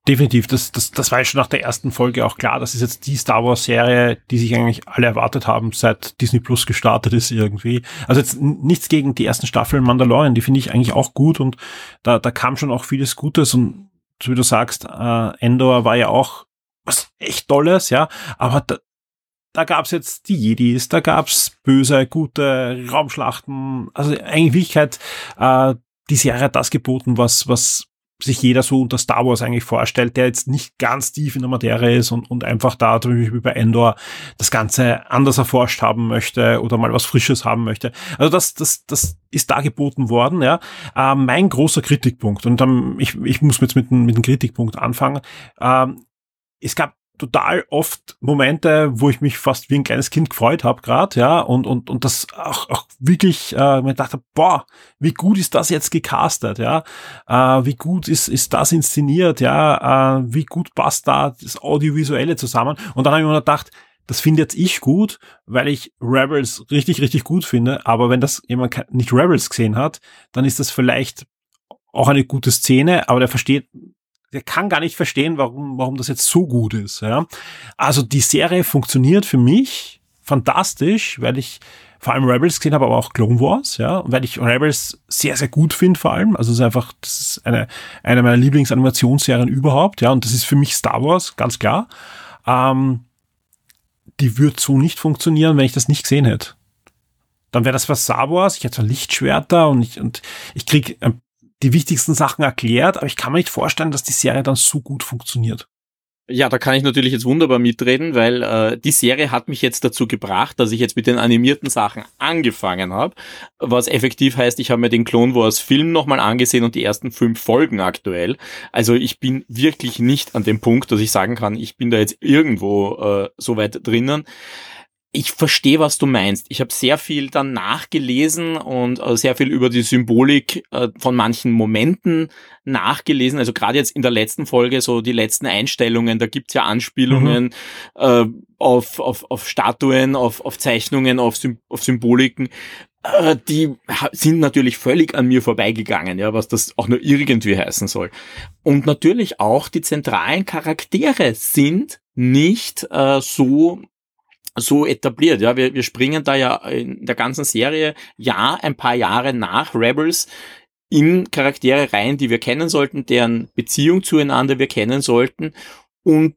Definitiv, das, das, das war ja schon nach der ersten Folge auch klar. Das ist jetzt die Star Wars Serie, die sich eigentlich alle erwartet haben, seit Disney Plus gestartet ist irgendwie. Also jetzt nichts gegen die ersten Staffeln Mandalorian, die finde ich eigentlich auch gut und da, da kam schon auch vieles Gutes und so wie du sagst, äh, Endor war ja auch was echt Tolles, ja, aber da, da gab's jetzt die Jedis, da gab's böse, gute Raumschlachten, also eigentlich in Wirklichkeit äh, die Serie hat das geboten, was, was sich jeder so unter Star Wars eigentlich vorstellt, der jetzt nicht ganz tief in der Materie ist und, und einfach da, wie bei Endor, das Ganze anders erforscht haben möchte oder mal was Frisches haben möchte. Also das, das, das ist da geboten worden, ja. Äh, mein großer Kritikpunkt, und dann, ich, ich muss jetzt mit, mit dem Kritikpunkt anfangen, ähm, es gab total oft Momente, wo ich mich fast wie ein kleines Kind gefreut habe gerade, ja, und und und das auch, auch wirklich äh, mir dachte, boah, wie gut ist das jetzt gecastet, ja, äh, wie gut ist ist das inszeniert, ja, äh, wie gut passt da das audiovisuelle zusammen? Und dann habe ich mir gedacht, das finde jetzt ich gut, weil ich Rebels richtig richtig gut finde, aber wenn das jemand nicht Rebels gesehen hat, dann ist das vielleicht auch eine gute Szene, aber der versteht der kann gar nicht verstehen, warum, warum das jetzt so gut ist. Ja. Also die Serie funktioniert für mich fantastisch, weil ich vor allem Rebels gesehen habe, aber auch Clone Wars, ja, und weil ich Rebels sehr, sehr gut finde vor allem. Also es ist einfach, das ist eine, eine meiner Lieblingsanimationsserien überhaupt, ja, und das ist für mich Star Wars, ganz klar. Ähm, die wird so nicht funktionieren, wenn ich das nicht gesehen hätte. Dann wäre das was Star Wars, ich hätte zwar Lichtschwerter und ich, und ich krieg ein die wichtigsten Sachen erklärt, aber ich kann mir nicht vorstellen, dass die Serie dann so gut funktioniert. Ja, da kann ich natürlich jetzt wunderbar mitreden, weil äh, die Serie hat mich jetzt dazu gebracht, dass ich jetzt mit den animierten Sachen angefangen habe, was effektiv heißt, ich habe mir den Clone Wars Film nochmal angesehen und die ersten fünf Folgen aktuell. Also ich bin wirklich nicht an dem Punkt, dass ich sagen kann, ich bin da jetzt irgendwo äh, so weit drinnen ich verstehe, was du meinst. Ich habe sehr viel dann nachgelesen und äh, sehr viel über die Symbolik äh, von manchen Momenten nachgelesen. Also gerade jetzt in der letzten Folge, so die letzten Einstellungen, da gibt's ja Anspielungen mhm. auf, auf, auf Statuen, auf, auf Zeichnungen, auf, auf Symboliken. Die sind natürlich völlig an mir vorbeigegangen, ja, was das auch nur irgendwie heißen soll. Und natürlich auch die zentralen Charaktere sind nicht äh, so so etabliert. Ja, wir, wir springen da ja in der ganzen Serie ja ein paar Jahre nach Rebels in Charaktere rein, die wir kennen sollten, deren Beziehung zueinander wir kennen sollten und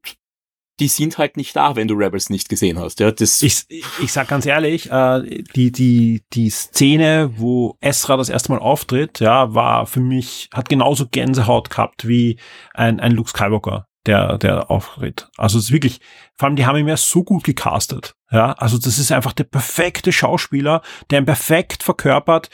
die sind halt nicht da, wenn du Rebels nicht gesehen hast. Ja, das ich, ich sag ganz ehrlich, äh, die, die, die Szene, wo Esra das erste Mal auftritt, ja, war für mich, hat genauso Gänsehaut gehabt wie ein, ein Luke Skywalker der, der auftritt. Also es ist wirklich, vor allem die haben ihn ja so gut gecastet. Ja, also das ist einfach der perfekte Schauspieler, der ihn perfekt verkörpert,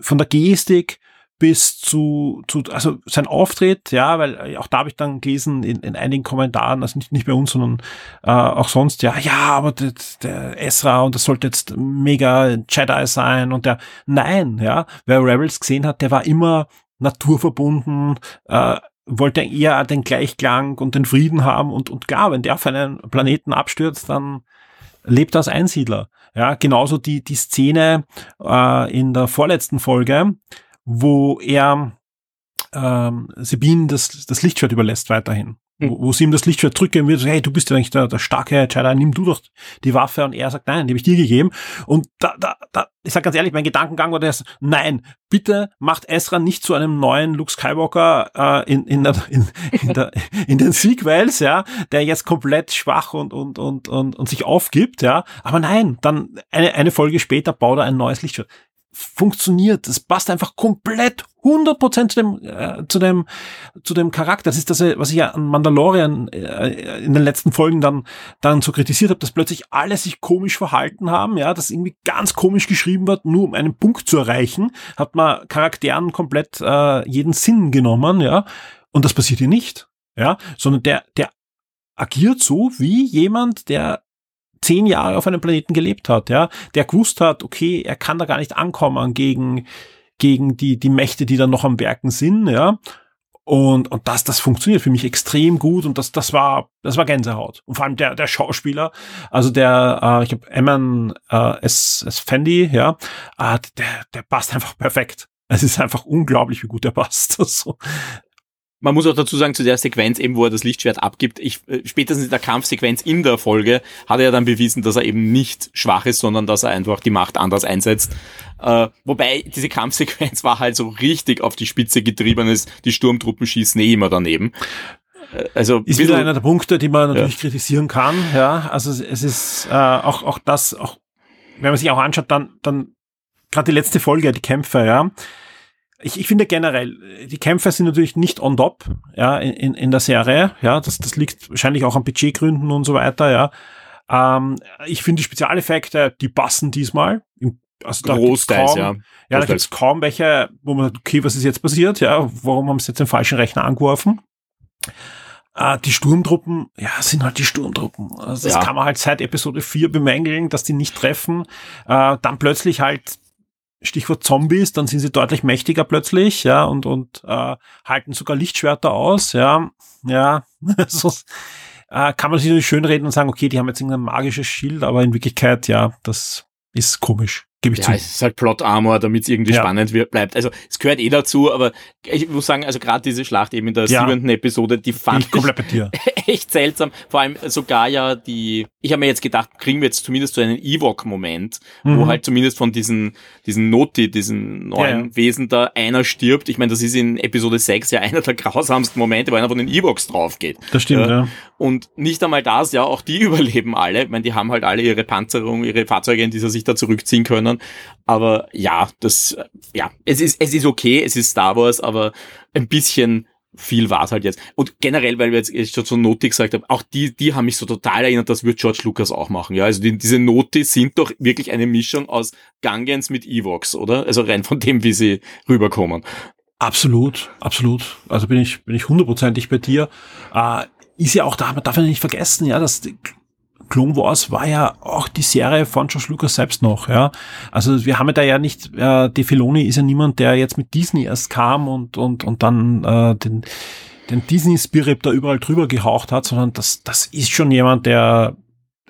von der Gestik bis zu, zu also sein Auftritt, ja, weil äh, auch da habe ich dann gelesen in, in einigen Kommentaren, also nicht, nicht bei uns, sondern äh, auch sonst, ja, ja, aber der, der Ezra und das sollte jetzt mega Jedi sein und der, nein, ja, wer Rebels gesehen hat, der war immer naturverbunden, äh, wollte eher den Gleichklang und den Frieden haben und, und klar, wenn der auf einen Planeten abstürzt, dann lebt als Einsiedler. Ja, genauso die, die Szene äh, in der vorletzten Folge, wo er ähm, Sabine das, das Lichtschwert überlässt weiterhin. Wo, wo sie ihm das Lichtschwert drücken wird, hey, du bist ja eigentlich der, der starke Jedi, nimm du doch die Waffe. Und er sagt, nein, die habe ich dir gegeben. Und da, da, da, ich sag ganz ehrlich, mein Gedankengang war das, nein, bitte macht Ezra nicht zu einem neuen Luke Skywalker äh, in, in, der, in, in, der, in den Sequels, ja, der jetzt komplett schwach und, und, und, und, und sich aufgibt, ja. Aber nein, dann eine, eine Folge später baut er ein neues Lichtschwert funktioniert. Das passt einfach komplett 100% zu dem, äh, zu dem, zu dem Charakter. Das ist das, was ich ja an Mandalorian äh, in den letzten Folgen dann, dann so kritisiert habe, dass plötzlich alle sich komisch verhalten haben, ja, dass irgendwie ganz komisch geschrieben wird, nur um einen Punkt zu erreichen, hat man Charakteren komplett äh, jeden Sinn genommen, ja. Und das passiert hier nicht, ja, sondern der, der agiert so wie jemand, der zehn Jahre auf einem Planeten gelebt hat, ja, der gewusst hat, okay, er kann da gar nicht ankommen gegen, gegen die, die Mächte, die dann noch am Werken sind, ja. Und, und das, das funktioniert für mich extrem gut und das, das war, das war Gänsehaut. Und vor allem der, der Schauspieler, also der, äh, ich habe Eman äh, S. S. Fendi, ja, äh, der, der passt einfach perfekt. Es ist einfach unglaublich, wie gut der passt. so, man muss auch dazu sagen, zu der Sequenz eben, wo er das Lichtschwert abgibt, ich, äh, spätestens in der Kampfsequenz in der Folge hat er ja dann bewiesen, dass er eben nicht schwach ist, sondern dass er einfach die Macht anders einsetzt. Äh, wobei diese Kampfsequenz war halt so richtig auf die Spitze getrieben ist, die Sturmtruppen schießen eh immer daneben. Äh, also ist wieder einer der Punkte, die man natürlich ja. kritisieren kann. Ja, also es ist äh, auch auch das, auch wenn man sich auch anschaut, dann dann gerade die letzte Folge, die Kämpfe, ja ich, ich finde generell, die Kämpfe sind natürlich nicht on top, ja, in, in der Serie, ja, das, das liegt wahrscheinlich auch an Budgetgründen und so weiter, ja. Ähm, ich finde die Spezialeffekte, die passen diesmal. Also da Großteils, kaum, ja. Ja, da gibt es kaum welche, wo man sagt, okay, was ist jetzt passiert, ja, warum haben sie jetzt den falschen Rechner angeworfen? Äh, die Sturmtruppen, ja, sind halt die Sturmtruppen. Also das ja. kann man halt seit Episode 4 bemängeln, dass die nicht treffen. Äh, dann plötzlich halt Stichwort Zombies, dann sind sie deutlich mächtiger plötzlich, ja, und, und äh, halten sogar Lichtschwerter aus, ja, ja, so äh, kann man sich natürlich schön reden und sagen, okay, die haben jetzt irgendein magisches Schild, aber in Wirklichkeit, ja, das ist komisch. Gebe ich ja, zu. es ist halt Plot Armor, damit es irgendwie ja. spannend wird, bleibt. Also es gehört eh dazu, aber ich muss sagen, also gerade diese Schlacht eben in der ja. siebenten Episode, die fand ich komplett bei dir. echt seltsam. Vor allem sogar ja die, ich habe mir jetzt gedacht, kriegen wir jetzt zumindest so einen Ewok-Moment, mhm. wo halt zumindest von diesen, diesen Noti, diesen neuen ja, Wesen da einer stirbt. Ich meine, das ist in Episode 6 ja einer der grausamsten Momente, wo einer von den Ewoks drauf geht. Das stimmt, ja. Und nicht einmal das, ja, auch die überleben alle. Ich meine, die haben halt alle ihre Panzerung, ihre Fahrzeuge, in die sie sich da zurückziehen können können. Aber ja, das, ja, es ist, es ist okay, es ist Star Wars, aber ein bisschen viel war es halt jetzt. Und generell, weil wir jetzt schon so Noti gesagt haben, auch die, die haben mich so total erinnert, das wird George Lucas auch machen. Ja, also die, diese Noti sind doch wirklich eine Mischung aus Gangens mit Evox, oder? Also rein von dem, wie sie rüberkommen. Absolut, absolut. Also bin ich, bin ich hundertprozentig bei dir. Äh, ist ja auch da, man darf ja nicht vergessen, ja, dass Clone Wars war ja auch die Serie von George Lucas selbst noch, ja. Also wir haben ja da ja nicht, äh, De Filoni ist ja niemand, der jetzt mit Disney erst kam und, und, und dann äh, den, den Disney-Spirit da überall drüber gehaucht hat, sondern das, das ist schon jemand, der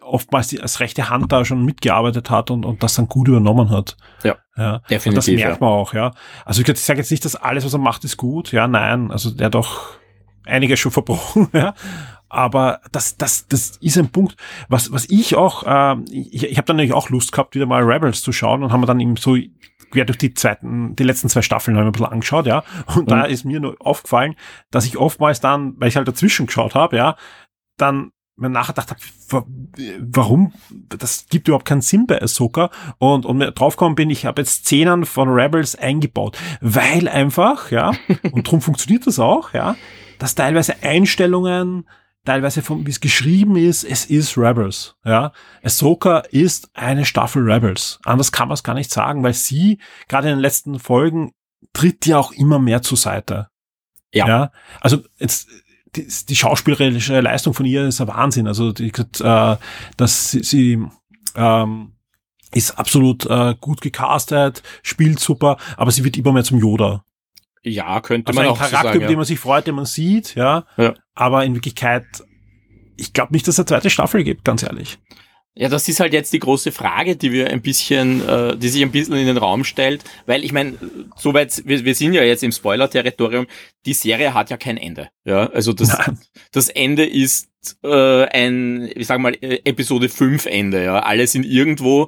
oftmals als rechte Hand da schon mitgearbeitet hat und, und das dann gut übernommen hat. Ja, ja. definitiv. Und das merkt man auch, ja. Also ich, ich sage jetzt nicht, dass alles, was er macht, ist gut. Ja, nein. Also der hat doch einiges schon verbrochen, ja. Aber das, das, das ist ein Punkt, was, was ich auch, äh, ich, ich habe dann natürlich auch Lust gehabt, wieder mal Rebels zu schauen und haben wir dann eben so quer durch die zweiten, die letzten zwei Staffeln haben wir ein bisschen angeschaut, ja. Und mhm. da ist mir nur aufgefallen, dass ich oftmals dann, weil ich halt dazwischen geschaut habe, ja, dann mir nachher dachte, warum, das gibt überhaupt keinen Sinn bei Ahsoka und, und draufgekommen bin, ich habe jetzt Szenen von Rebels eingebaut, weil einfach, ja, und drum funktioniert das auch, ja, dass teilweise Einstellungen teilweise von wie es geschrieben ist, es ist Rebels. Ja, Ahsoka ist eine Staffel Rebels. Anders kann man es gar nicht sagen, weil sie gerade in den letzten Folgen tritt ja auch immer mehr zur Seite. Ja. ja? Also jetzt die, die schauspielerische Leistung von ihr ist ein Wahnsinn. Also die, äh, dass sie, sie ähm, ist absolut äh, gut gecastet, spielt super, aber sie wird immer mehr zum Yoda. Ja, könnte also man ein auch Charakter, so sagen, über ja. den man sich freut, den man sieht, ja. ja. Aber in Wirklichkeit, ich glaube nicht, dass es eine zweite Staffel gibt, ganz ehrlich. Ja, das ist halt jetzt die große Frage, die wir ein bisschen, äh, die sich ein bisschen in den Raum stellt, weil ich meine, soweit, wir, wir sind ja jetzt im Spoiler-Territorium, die Serie hat ja kein Ende. Ja, also das, das Ende ist äh, ein, ich sag mal, äh, Episode 5 Ende, ja. Alle sind irgendwo,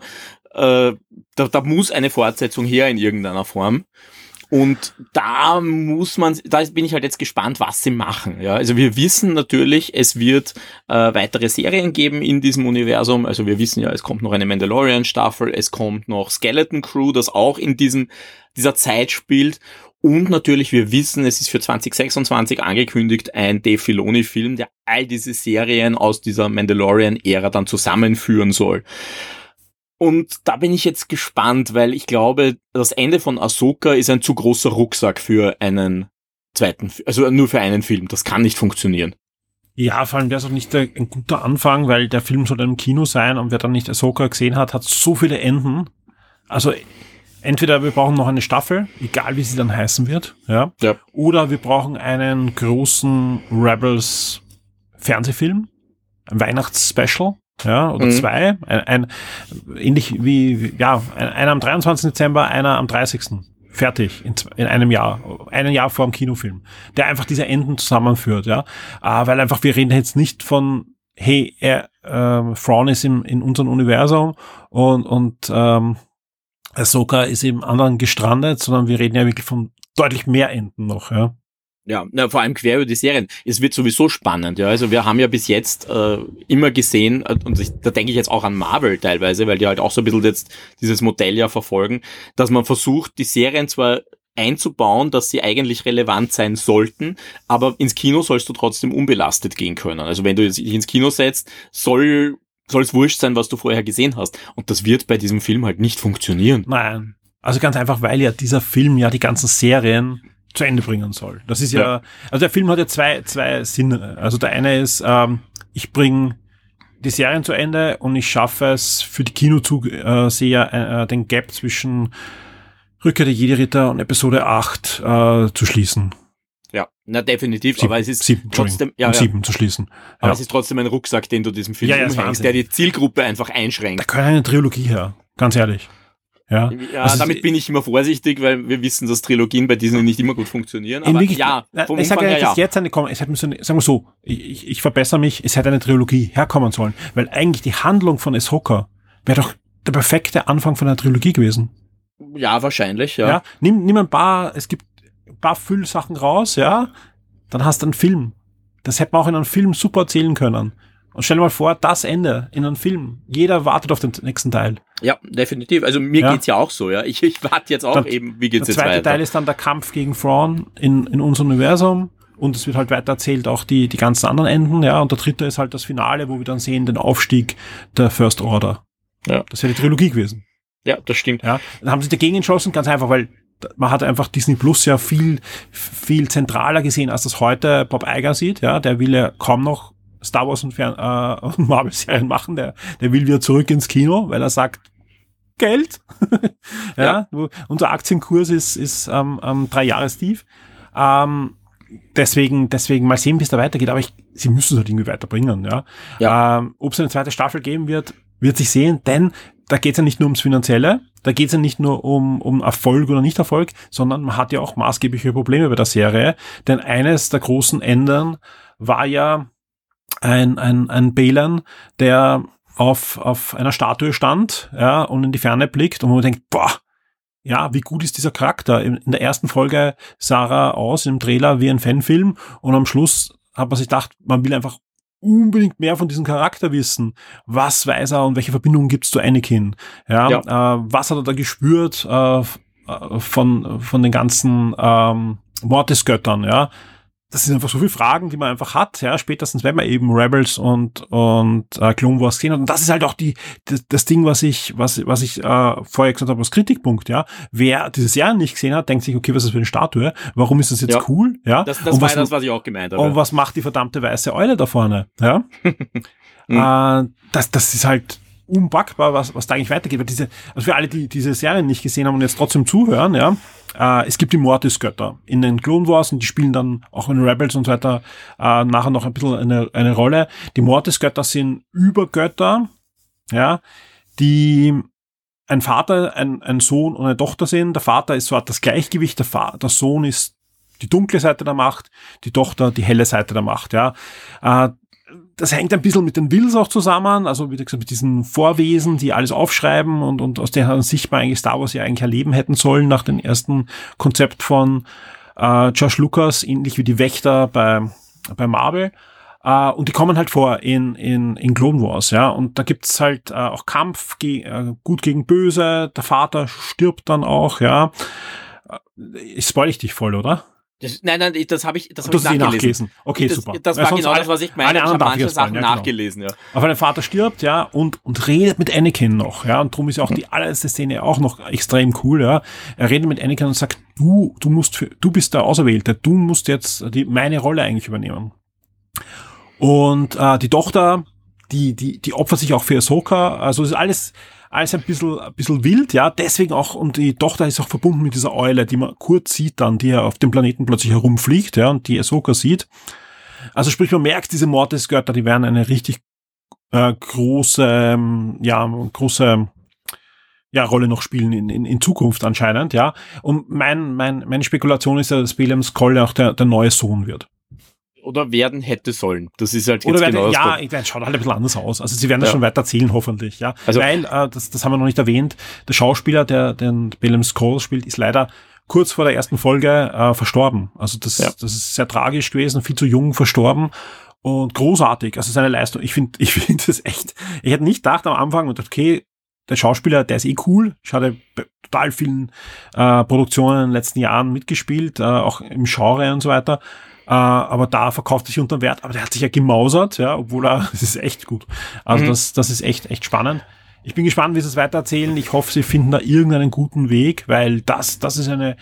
äh, da, da muss eine Fortsetzung her in irgendeiner Form. Und da muss man, da bin ich halt jetzt gespannt, was sie machen. Ja, also wir wissen natürlich, es wird äh, weitere Serien geben in diesem Universum. Also wir wissen ja, es kommt noch eine Mandalorian-Staffel, es kommt noch Skeleton Crew, das auch in diesem dieser Zeit spielt. Und natürlich, wir wissen, es ist für 2026 angekündigt ein Dave Filoni-Film, der all diese Serien aus dieser Mandalorian-Ära dann zusammenführen soll. Und da bin ich jetzt gespannt, weil ich glaube, das Ende von Ahsoka ist ein zu großer Rucksack für einen zweiten, also nur für einen Film. Das kann nicht funktionieren. Ja, vor allem wäre es auch nicht ein guter Anfang, weil der Film soll im Kino sein und wer dann nicht Ahsoka gesehen hat, hat so viele Enden. Also entweder wir brauchen noch eine Staffel, egal wie sie dann heißen wird, ja, ja. oder wir brauchen einen großen Rebels Fernsehfilm, ein Weihnachtsspecial, ja, oder mhm. zwei, ein, ein, ähnlich wie, ja, einer am 23. Dezember, einer am 30. Fertig, in, in einem Jahr, ein Jahr vor dem Kinofilm, der einfach diese Enden zusammenführt, ja, äh, weil einfach, wir reden jetzt nicht von, hey, er, äh, Thrawn ist im, in unserem Universum und, und, ähm, Ahsoka ist im anderen gestrandet, sondern wir reden ja wirklich von deutlich mehr Enden noch, ja. Ja, na, vor allem quer über die Serien. Es wird sowieso spannend, ja. Also wir haben ja bis jetzt äh, immer gesehen, äh, und ich, da denke ich jetzt auch an Marvel teilweise, weil die halt auch so ein bisschen jetzt dieses Modell ja verfolgen, dass man versucht, die Serien zwar einzubauen, dass sie eigentlich relevant sein sollten, aber ins Kino sollst du trotzdem unbelastet gehen können. Also wenn du dich ins Kino setzt, soll soll es wurscht sein, was du vorher gesehen hast. Und das wird bei diesem Film halt nicht funktionieren. Nein. Also ganz einfach, weil ja dieser Film ja die ganzen Serien zu Ende bringen soll. Das ist ja, ja, also der Film hat ja zwei, zwei Sinne. Also der eine ist, ähm, ich bringe die Serien zu Ende und ich schaffe es für die Kinozuseher äh, den Gap zwischen Rückkehr der Jedi-Ritter und Episode 8 äh, zu schließen. Ja, na definitiv, sieben, aber es ist sieben, trotzdem ja, um sieben ja. zu schließen. Aber ja. es ist trotzdem ein Rucksack, den du diesem Film ja, umhängst, der die Zielgruppe einfach einschränkt. Da können eine Trilogie her, ganz ehrlich. Ja, ja also damit bin ich immer vorsichtig, weil wir wissen, dass Trilogien bei Disney nicht immer gut funktionieren. Aber wirklich, ja, vom ich sage ja, ja. jetzt eine, es hätte müssen, sagen wir so, ich, ich verbessere mich, es hätte eine Trilogie herkommen sollen, weil eigentlich die Handlung von Ahsoka wäre doch der perfekte Anfang von einer Trilogie gewesen. Ja, wahrscheinlich, ja. ja nimm, nimm ein paar, es gibt ein paar Füllsachen raus, ja, dann hast du einen Film. Das hätte man auch in einem Film super erzählen können. Und stell dir mal vor, das Ende in einem Film. Jeder wartet auf den nächsten Teil. Ja, definitiv. Also mir ja. geht's ja auch so, ja. Ich, ich warte jetzt auch dann, eben, wie geht's jetzt weiter. Der zweite Teil ist dann der Kampf gegen Thrawn in, in unserem Universum. Und es wird halt weiter erzählt, auch die, die ganzen anderen Enden, ja. Und der dritte ist halt das Finale, wo wir dann sehen, den Aufstieg der First Order. Ja. Das wäre die Trilogie gewesen. Ja, das stimmt. Ja. Dann haben sie dagegen entschlossen, ganz einfach, weil man hat einfach Disney Plus ja viel, viel zentraler gesehen, als das heute Bob Iger sieht, ja. Der will ja kaum noch Star Wars und, Fern äh, Marvel-Serien machen. Der, der will wieder zurück ins Kino, weil er sagt, Geld. ja, ja. unser Aktienkurs ist, ist ähm, ähm, drei Jahre tief. Ähm, deswegen, deswegen mal sehen, wie es da weitergeht. Aber ich, sie müssen es halt irgendwie weiterbringen. Ja. ja. Ähm, Ob es eine zweite Staffel geben wird, wird sich sehen, denn da geht es ja nicht nur ums Finanzielle, da geht es ja nicht nur um, um Erfolg oder Nicht-Erfolg, sondern man hat ja auch maßgebliche Probleme bei der Serie. Denn eines der großen Ändern war ja, ein, ein, ein Balen, der auf, auf einer Statue stand, ja, und in die Ferne blickt und man denkt, boah, ja, wie gut ist dieser Charakter? In, in der ersten Folge sah er aus im Trailer wie ein Fanfilm und am Schluss hat man sich gedacht, man will einfach unbedingt mehr von diesem Charakter wissen. Was weiß er und welche Verbindungen gibt es zu Anakin? Ja, ja. Äh, was hat er da gespürt äh, von, von den ganzen ähm, Mortisgöttern? Ja, das sind einfach so viele Fragen, die man einfach hat, ja, spätestens wenn man eben Rebels und und äh, Clone Wars gesehen hat. Und das ist halt auch die das, das Ding, was ich was was ich äh, vorher gesagt habe als Kritikpunkt, ja. Wer dieses Jahr nicht gesehen hat, denkt sich, okay, was ist das für eine Statue? Warum ist das jetzt ja. cool? Ja. Das, das und war was, das, was ich auch gemeint habe. Und was macht die verdammte weiße Eule da vorne? Ja. mhm. äh, das das ist halt unpackbar, was, was da eigentlich weitergeht. Weil diese, also für alle, die diese Serien nicht gesehen haben und jetzt trotzdem zuhören, ja, äh, es gibt die Mortis-Götter in den Clone Wars und die spielen dann auch in Rebels und so weiter äh, nachher noch ein bisschen eine, eine Rolle. Die Mortis-Götter sind Übergötter, ja, die ein Vater, ein, ein Sohn und eine Tochter sind. Der Vater ist so das Gleichgewicht, der, Fa der Sohn ist die dunkle Seite der Macht, die Tochter die helle Seite der Macht, ja. Äh, das hängt ein bisschen mit den Wills auch zusammen, also wie gesagt, mit diesen Vorwesen, die alles aufschreiben und, und aus deren Sicht man eigentlich Star Wars ja eigentlich erleben hätten sollen nach dem ersten Konzept von äh, Josh Lucas, ähnlich wie die Wächter bei, bei Marvel. Uh, und die kommen halt vor in, in, in Clone Wars, ja. Und da gibt's halt uh, auch Kampf, ge uh, gut gegen böse, der Vater stirbt dann auch, ja. Ich spoil ich dich voll, oder? Das, nein, nein, das habe ich, das hab ich nachgelesen. nachgelesen. Okay, das, super. Das war genau das, was ich meine. Alle ich habe manche Sachen ja, genau. nachgelesen, ja. Aber der Vater stirbt, ja, und, und redet mit Anakin noch, ja, und darum ist ja auch die allererste Szene auch noch extrem cool, ja. Er redet mit Anakin und sagt, du, du musst für, du bist der Auserwählte, du musst jetzt die, meine Rolle eigentlich übernehmen. Und äh, die Tochter, die, die, die opfert sich auch für Ahsoka, also ist alles, alles ein bisschen, ein bisschen wild, ja, deswegen auch, und die Tochter ist auch verbunden mit dieser Eule, die man kurz sieht dann, die ja auf dem Planeten plötzlich herumfliegt, ja, und die Ahsoka sieht. Also sprich, man merkt, diese Mortisgötter, die werden eine richtig äh, große, ähm, ja, große ja, Rolle noch spielen in, in, in Zukunft anscheinend, ja. Und mein, mein, meine Spekulation ist ja, dass William Skoll auch der, der neue Sohn wird oder werden hätte sollen. Das ist halt jetzt oder werden, genau Ja, ich meine, schaut halt ein bisschen anders aus. Also sie werden das ja. schon weiter erzählen, hoffentlich. Ja, also, Weil, äh, das, das haben wir noch nicht erwähnt, der Schauspieler, der den Willem Scrolls spielt, ist leider kurz vor der ersten Folge äh, verstorben. Also das, ja. das ist sehr tragisch gewesen, viel zu jung verstorben und großartig. Also seine Leistung, ich finde ich finde das echt, ich hätte nicht gedacht am Anfang, und okay, der Schauspieler, der ist eh cool. Ich hatte total vielen äh, Produktionen in den letzten Jahren mitgespielt, äh, auch im Genre und so weiter. Äh, aber da verkauft sich unter Wert. Aber der hat sich ja gemausert, ja, obwohl er, das ist echt gut. Also mhm. das, das ist echt, echt spannend. Ich bin gespannt, wie sie es weitererzählen. Ich hoffe, sie finden da irgendeinen guten Weg, weil das, das ist eine,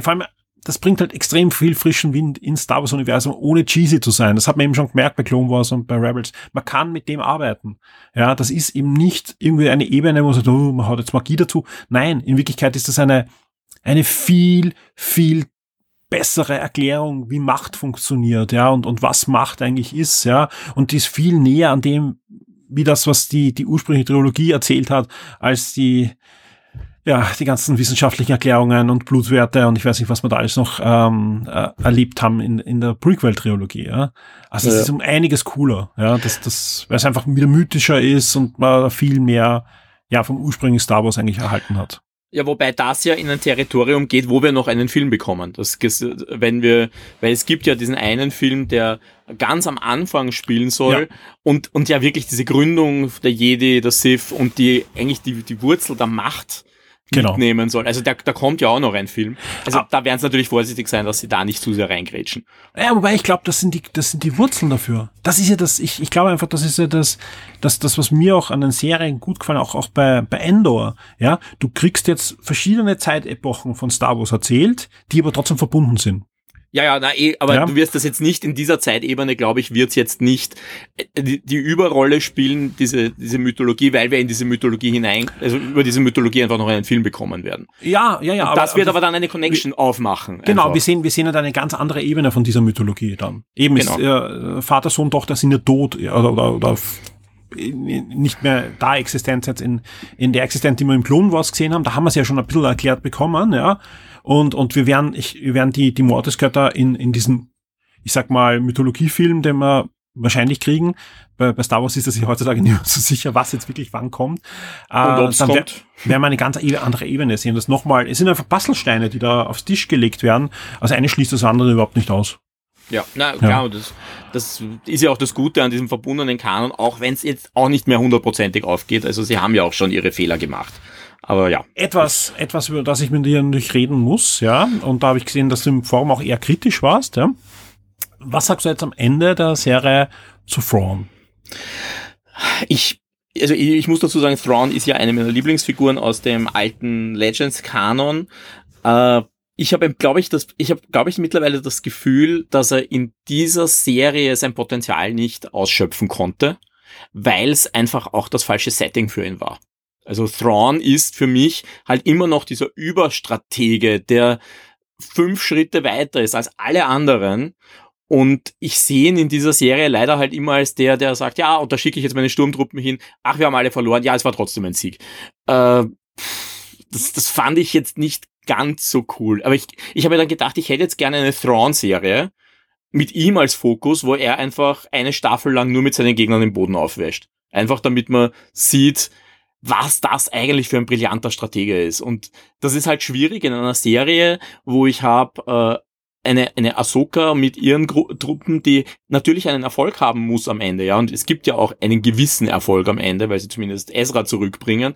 vor allem, das bringt halt extrem viel frischen Wind ins Star Wars Universum, ohne cheesy zu sein. Das hat man eben schon gemerkt bei Clone Wars und bei Rebels. Man kann mit dem arbeiten. Ja, das ist eben nicht irgendwie eine Ebene, wo man sagt, oh, man hat jetzt Magie dazu. Nein, in Wirklichkeit ist das eine, eine viel, viel bessere Erklärung, wie Macht funktioniert, ja, und, und was Macht eigentlich ist, ja, und die ist viel näher an dem, wie das, was die, die ursprüngliche Trilogie erzählt hat, als die, ja, die ganzen wissenschaftlichen Erklärungen und Blutwerte und ich weiß nicht, was wir da alles noch ähm, äh, erlebt haben in, in der Prequel-Trilogie. Ja? Also es ja. ist um einiges cooler, ja, dass das, weil es einfach wieder mythischer ist und man viel mehr ja vom ursprünglichen Star Wars eigentlich erhalten hat. Ja, wobei das ja in ein Territorium geht, wo wir noch einen Film bekommen. Das, wenn wir, weil es gibt ja diesen einen Film, der ganz am Anfang spielen soll ja. und, und ja wirklich diese Gründung der Jedi, der Sith und die, eigentlich die, die Wurzel der Macht genau. mitnehmen soll. Also da, da kommt ja auch noch ein Film. Also ah. da werden sie natürlich vorsichtig sein, dass sie da nicht zu sehr reingrätschen. Ja, wobei ich glaube, das sind die, das sind die Wurzeln dafür. Das ist ja das, ich, ich glaube einfach, das ist ja das, das, das, was mir auch an den Serien gut gefallen, auch, auch bei, bei Endor. Ja, du kriegst jetzt verschiedene Zeitepochen von Star Wars erzählt, die aber trotzdem verbunden sind. Ja, ja, na, eh, aber ja. du wirst das jetzt nicht in dieser Zeitebene, glaube ich, wird's jetzt nicht äh, die, die Überrolle spielen, diese, diese Mythologie, weil wir in diese Mythologie hinein, also über diese Mythologie einfach noch einen Film bekommen werden. Ja, ja, ja. Und das aber, wird aber dann eine Connection wir, aufmachen. Genau, einfach. wir sehen, wir sehen halt eine ganz andere Ebene von dieser Mythologie dann. Eben genau. ist äh, Vater, Sohn, Tochter sind ja tot oder, oder, oder nicht mehr da existent jetzt in, in der Existenz, die wir im Clone Wars gesehen haben. Da haben wir es ja schon ein bisschen erklärt bekommen, ja. Und, und wir werden, ich, wir werden die, die Mortisgötter in, in diesem, ich sag mal, Mythologiefilm, den wir wahrscheinlich kriegen. Bei, bei Star Wars ist das sich heutzutage nicht mehr so sicher, was jetzt wirklich wann kommt. Äh, dann kommt. werden wir eine ganz andere Ebene sehen. Das nochmal, es sind einfach Bastelsteine, die da aufs Tisch gelegt werden. Also eine schließt das andere überhaupt nicht aus. Ja, na klar, ja. das, das ist ja auch das Gute an diesem verbundenen Kanon, auch wenn es jetzt auch nicht mehr hundertprozentig aufgeht. Also sie haben ja auch schon ihre Fehler gemacht. Aber ja. Etwas, etwas, über das ich mit dir natürlich reden muss, ja. Und da habe ich gesehen, dass du im Forum auch eher kritisch warst, ja. Was sagst du jetzt am Ende der Serie zu Thrawn? Ich also ich, ich muss dazu sagen, Thrawn ist ja eine meiner Lieblingsfiguren aus dem alten Legends-Kanon. Äh, ich habe, glaube ich, das, ich habe, glaube ich, mittlerweile das Gefühl, dass er in dieser Serie sein Potenzial nicht ausschöpfen konnte, weil es einfach auch das falsche Setting für ihn war. Also Thrawn ist für mich halt immer noch dieser Überstratege, der fünf Schritte weiter ist als alle anderen Und ich sehe ihn in dieser Serie leider halt immer als der, der sagt, ja, und da schicke ich jetzt meine Sturmtruppen hin. Ach, wir haben alle verloren. Ja, es war trotzdem ein Sieg. Äh, das, das fand ich jetzt nicht ganz so cool. Aber ich, ich habe dann gedacht, ich hätte jetzt gerne eine Thrawn-Serie mit ihm als Fokus, wo er einfach eine Staffel lang nur mit seinen Gegnern den Boden aufwäscht. Einfach damit man sieht, was das eigentlich für ein brillanter Stratege ist. Und das ist halt schwierig in einer Serie, wo ich habe äh, eine, eine Ahsoka mit ihren Gru Truppen, die natürlich einen Erfolg haben muss am Ende, ja. Und es gibt ja auch einen gewissen Erfolg am Ende, weil sie zumindest Ezra zurückbringen.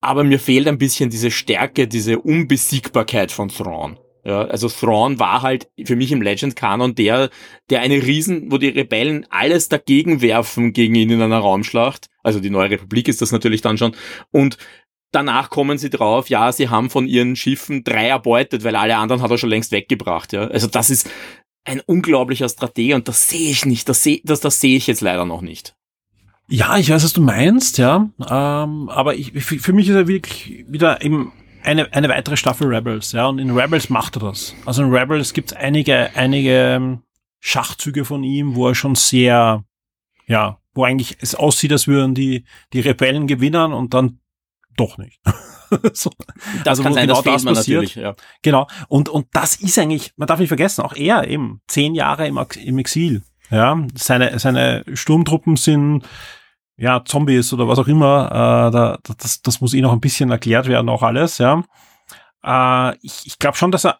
Aber mir fehlt ein bisschen diese Stärke, diese Unbesiegbarkeit von Thrawn. Ja, also Thrawn war halt für mich im Legend-Kanon der, der eine Riesen, wo die Rebellen alles dagegen werfen gegen ihn in einer Raumschlacht. Also die Neue Republik ist das natürlich dann schon. Und danach kommen sie drauf, ja, sie haben von ihren Schiffen drei erbeutet, weil alle anderen hat er schon längst weggebracht, ja. Also das ist ein unglaublicher Strategie und das sehe ich nicht, das sehe, das, das sehe ich jetzt leider noch nicht. Ja, ich weiß, was du meinst, ja. Ähm, aber ich, für mich ist er wirklich wieder eben eine, eine weitere Staffel Rebels, ja. Und in Rebels macht er das. Also in Rebels gibt es einige, einige ähm, Schachzüge von ihm, wo er schon sehr, ja, wo eigentlich es aussieht, als würden die, die Rebellen gewinnen und dann doch nicht. so. Das also, kann sein, genau das, das passiert. Ja. Genau. Und, und das ist eigentlich, man darf nicht vergessen, auch er eben zehn Jahre im, im Exil. Ja, seine, seine Sturmtruppen sind ja Zombies oder was auch immer. Äh, da, das, das muss eh noch ein bisschen erklärt werden, auch alles. Ja, äh, ich, ich glaube schon, dass er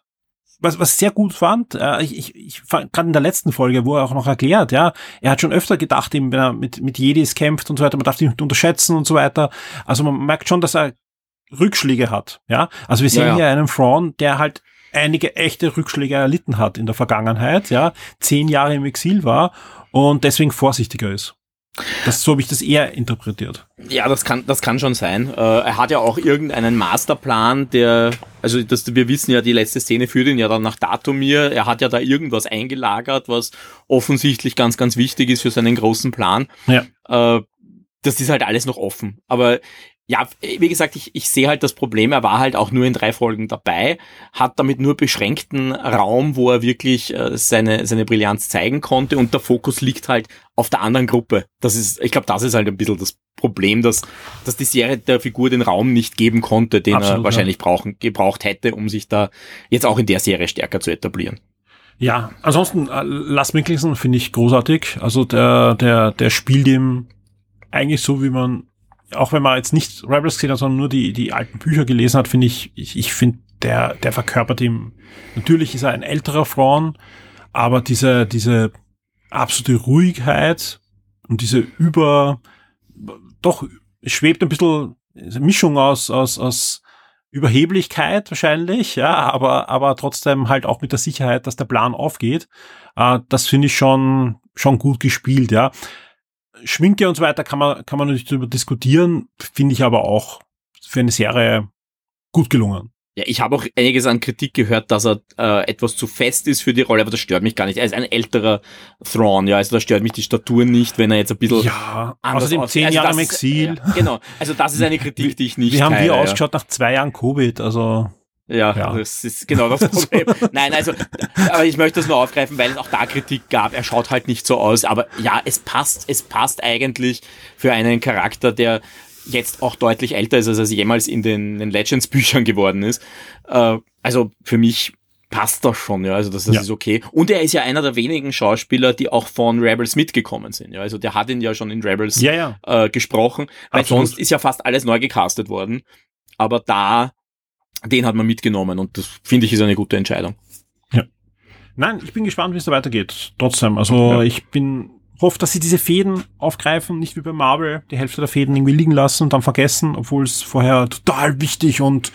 was, was sehr gut fand, äh, ich, ich, ich gerade in der letzten Folge, wo er auch noch erklärt, ja, er hat schon öfter gedacht, eben, wenn er mit, mit Jedis kämpft und so weiter, man darf die nicht unterschätzen und so weiter. Also man merkt schon, dass er Rückschläge hat, ja. Also wir sehen ja, ja. hier einen Frauen, der halt einige echte Rückschläge erlitten hat in der Vergangenheit, ja, zehn Jahre im Exil war und deswegen vorsichtiger ist. Das, so habe ich das eher interpretiert. Ja, das kann, das kann schon sein. Äh, er hat ja auch irgendeinen Masterplan, der, also das, wir wissen ja, die letzte Szene führt ihn ja dann nach Datumir. Er hat ja da irgendwas eingelagert, was offensichtlich ganz, ganz wichtig ist für seinen großen Plan. Ja. Äh, das ist halt alles noch offen. Aber ja, wie gesagt, ich, ich sehe halt das Problem, er war halt auch nur in drei Folgen dabei, hat damit nur beschränkten Raum, wo er wirklich äh, seine, seine Brillanz zeigen konnte und der Fokus liegt halt auf der anderen Gruppe. Das ist, ich glaube, das ist halt ein bisschen das Problem, dass, dass die Serie der Figur den Raum nicht geben konnte, den Absolut, er wahrscheinlich ja. brauchen, gebraucht hätte, um sich da jetzt auch in der Serie stärker zu etablieren. Ja, ansonsten, äh, Lars Mikkelsen finde ich großartig. Also der, der, der spielt ihm eigentlich so, wie man auch wenn man jetzt nicht Rebels gesehen hat, sondern nur die, die alten Bücher gelesen hat, finde ich, ich, ich finde, der, der verkörpert ihm, natürlich ist er ein älterer Frauen, aber diese, diese absolute Ruhigkeit und diese über, doch, schwebt ein bisschen eine Mischung aus, aus, aus Überheblichkeit wahrscheinlich, ja, aber, aber trotzdem halt auch mit der Sicherheit, dass der Plan aufgeht. Äh, das finde ich schon, schon gut gespielt, ja. Schminke und so weiter kann man, kann man natürlich darüber diskutieren, finde ich aber auch für eine Serie gut gelungen. Ja, ich habe auch einiges an Kritik gehört, dass er äh, etwas zu fest ist für die Rolle, aber das stört mich gar nicht. Er ist ein älterer Thrawn, ja, also da stört mich die Statur nicht, wenn er jetzt ein bisschen ja, anders außerdem zehn also Jahre im Exil. Ist, ja, genau, also das ist eine Kritik, die ich nicht Wie haben teile, wir ausgeschaut ja. nach zwei Jahren Covid, also ja, ja, das ist genau das Problem. Nein, also, aber ich möchte das nur aufgreifen, weil es auch da Kritik gab. Er schaut halt nicht so aus, aber ja, es passt, es passt eigentlich für einen Charakter, der jetzt auch deutlich älter ist, als er jemals in den, den Legends-Büchern geworden ist. Äh, also für mich passt das schon, ja, also das, das ja. ist okay. Und er ist ja einer der wenigen Schauspieler, die auch von Rebels mitgekommen sind, ja, also der hat ihn ja schon in Rebels ja, ja. Äh, gesprochen, weil Absolut. sonst ist ja fast alles neu gecastet worden. Aber da den hat man mitgenommen und das finde ich ist eine gute Entscheidung. Ja. Nein, ich bin gespannt, wie es da weitergeht. Trotzdem, also ja. ich bin hoffe, dass sie diese Fäden aufgreifen, nicht wie bei Marvel, die Hälfte der Fäden irgendwie liegen lassen und dann vergessen, obwohl es vorher total wichtig und,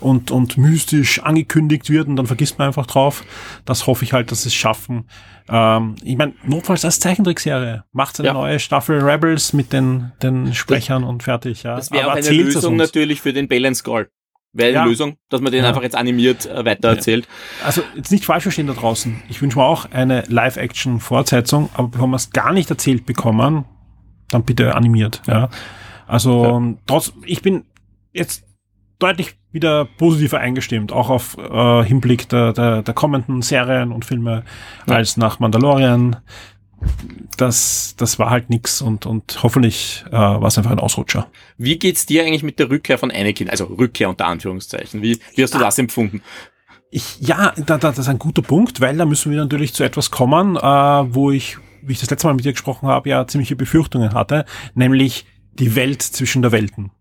und, und mystisch angekündigt wird und dann vergisst man einfach drauf. Das hoffe ich halt, dass sie es schaffen. Ähm, ich meine, notfalls als Zeichentrickserie. Macht eine ja. neue Staffel Rebels mit den, den Sprechern das, und fertig. Ja. Das wäre auch eine Lösung natürlich für den Balance Call. Wäre ja. eine Lösung, dass man den ja. einfach jetzt animiert äh, weitererzählt. Ja. Also jetzt nicht falsch verstehen da draußen. Ich wünsche mir auch eine Live-Action-Fortsetzung, aber bevor wir es gar nicht erzählt bekommen, dann bitte animiert. Ja. Also trotz, ich bin jetzt deutlich wieder positiver eingestimmt, auch auf äh, Hinblick der, der, der kommenden Serien und Filme ja. als nach Mandalorian. Das, das war halt nix und, und hoffentlich äh, war es einfach ein Ausrutscher. Wie geht's dir eigentlich mit der Rückkehr von Anakin? Also Rückkehr unter Anführungszeichen. Wie, wie hast du das empfunden? Ich, ja, da, da, das ist ein guter Punkt, weil da müssen wir natürlich zu etwas kommen, äh, wo ich, wie ich das letzte Mal mit dir gesprochen habe, ja ziemliche Befürchtungen hatte, nämlich die Welt zwischen der Welten.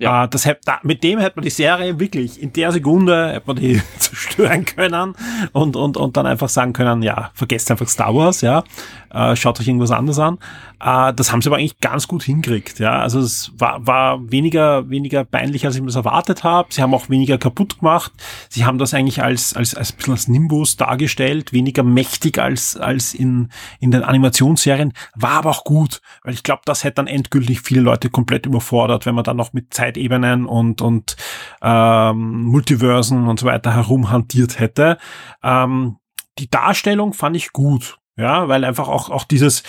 Ja. Äh, das, da, mit dem hätte man die Serie wirklich in der Sekunde hätte man die zerstören können und, und, und dann einfach sagen können, ja, vergesst einfach Star Wars, ja, äh, schaut euch irgendwas anderes an. Äh, das haben sie aber eigentlich ganz gut hingekriegt, ja. Also es war, war weniger, weniger peinlich, als ich mir das erwartet habe. Sie haben auch weniger kaputt gemacht. Sie haben das eigentlich als, als, als ein bisschen als Nimbus dargestellt, weniger mächtig als, als in, in den Animationsserien, war aber auch gut, weil ich glaube, das hätte dann endgültig viele Leute komplett überfordert, wenn man dann noch mit Zeit Zeitebenen und, und ähm, Multiversen und so weiter herumhantiert hätte. Ähm, die Darstellung fand ich gut, ja, weil einfach auch, auch dieses,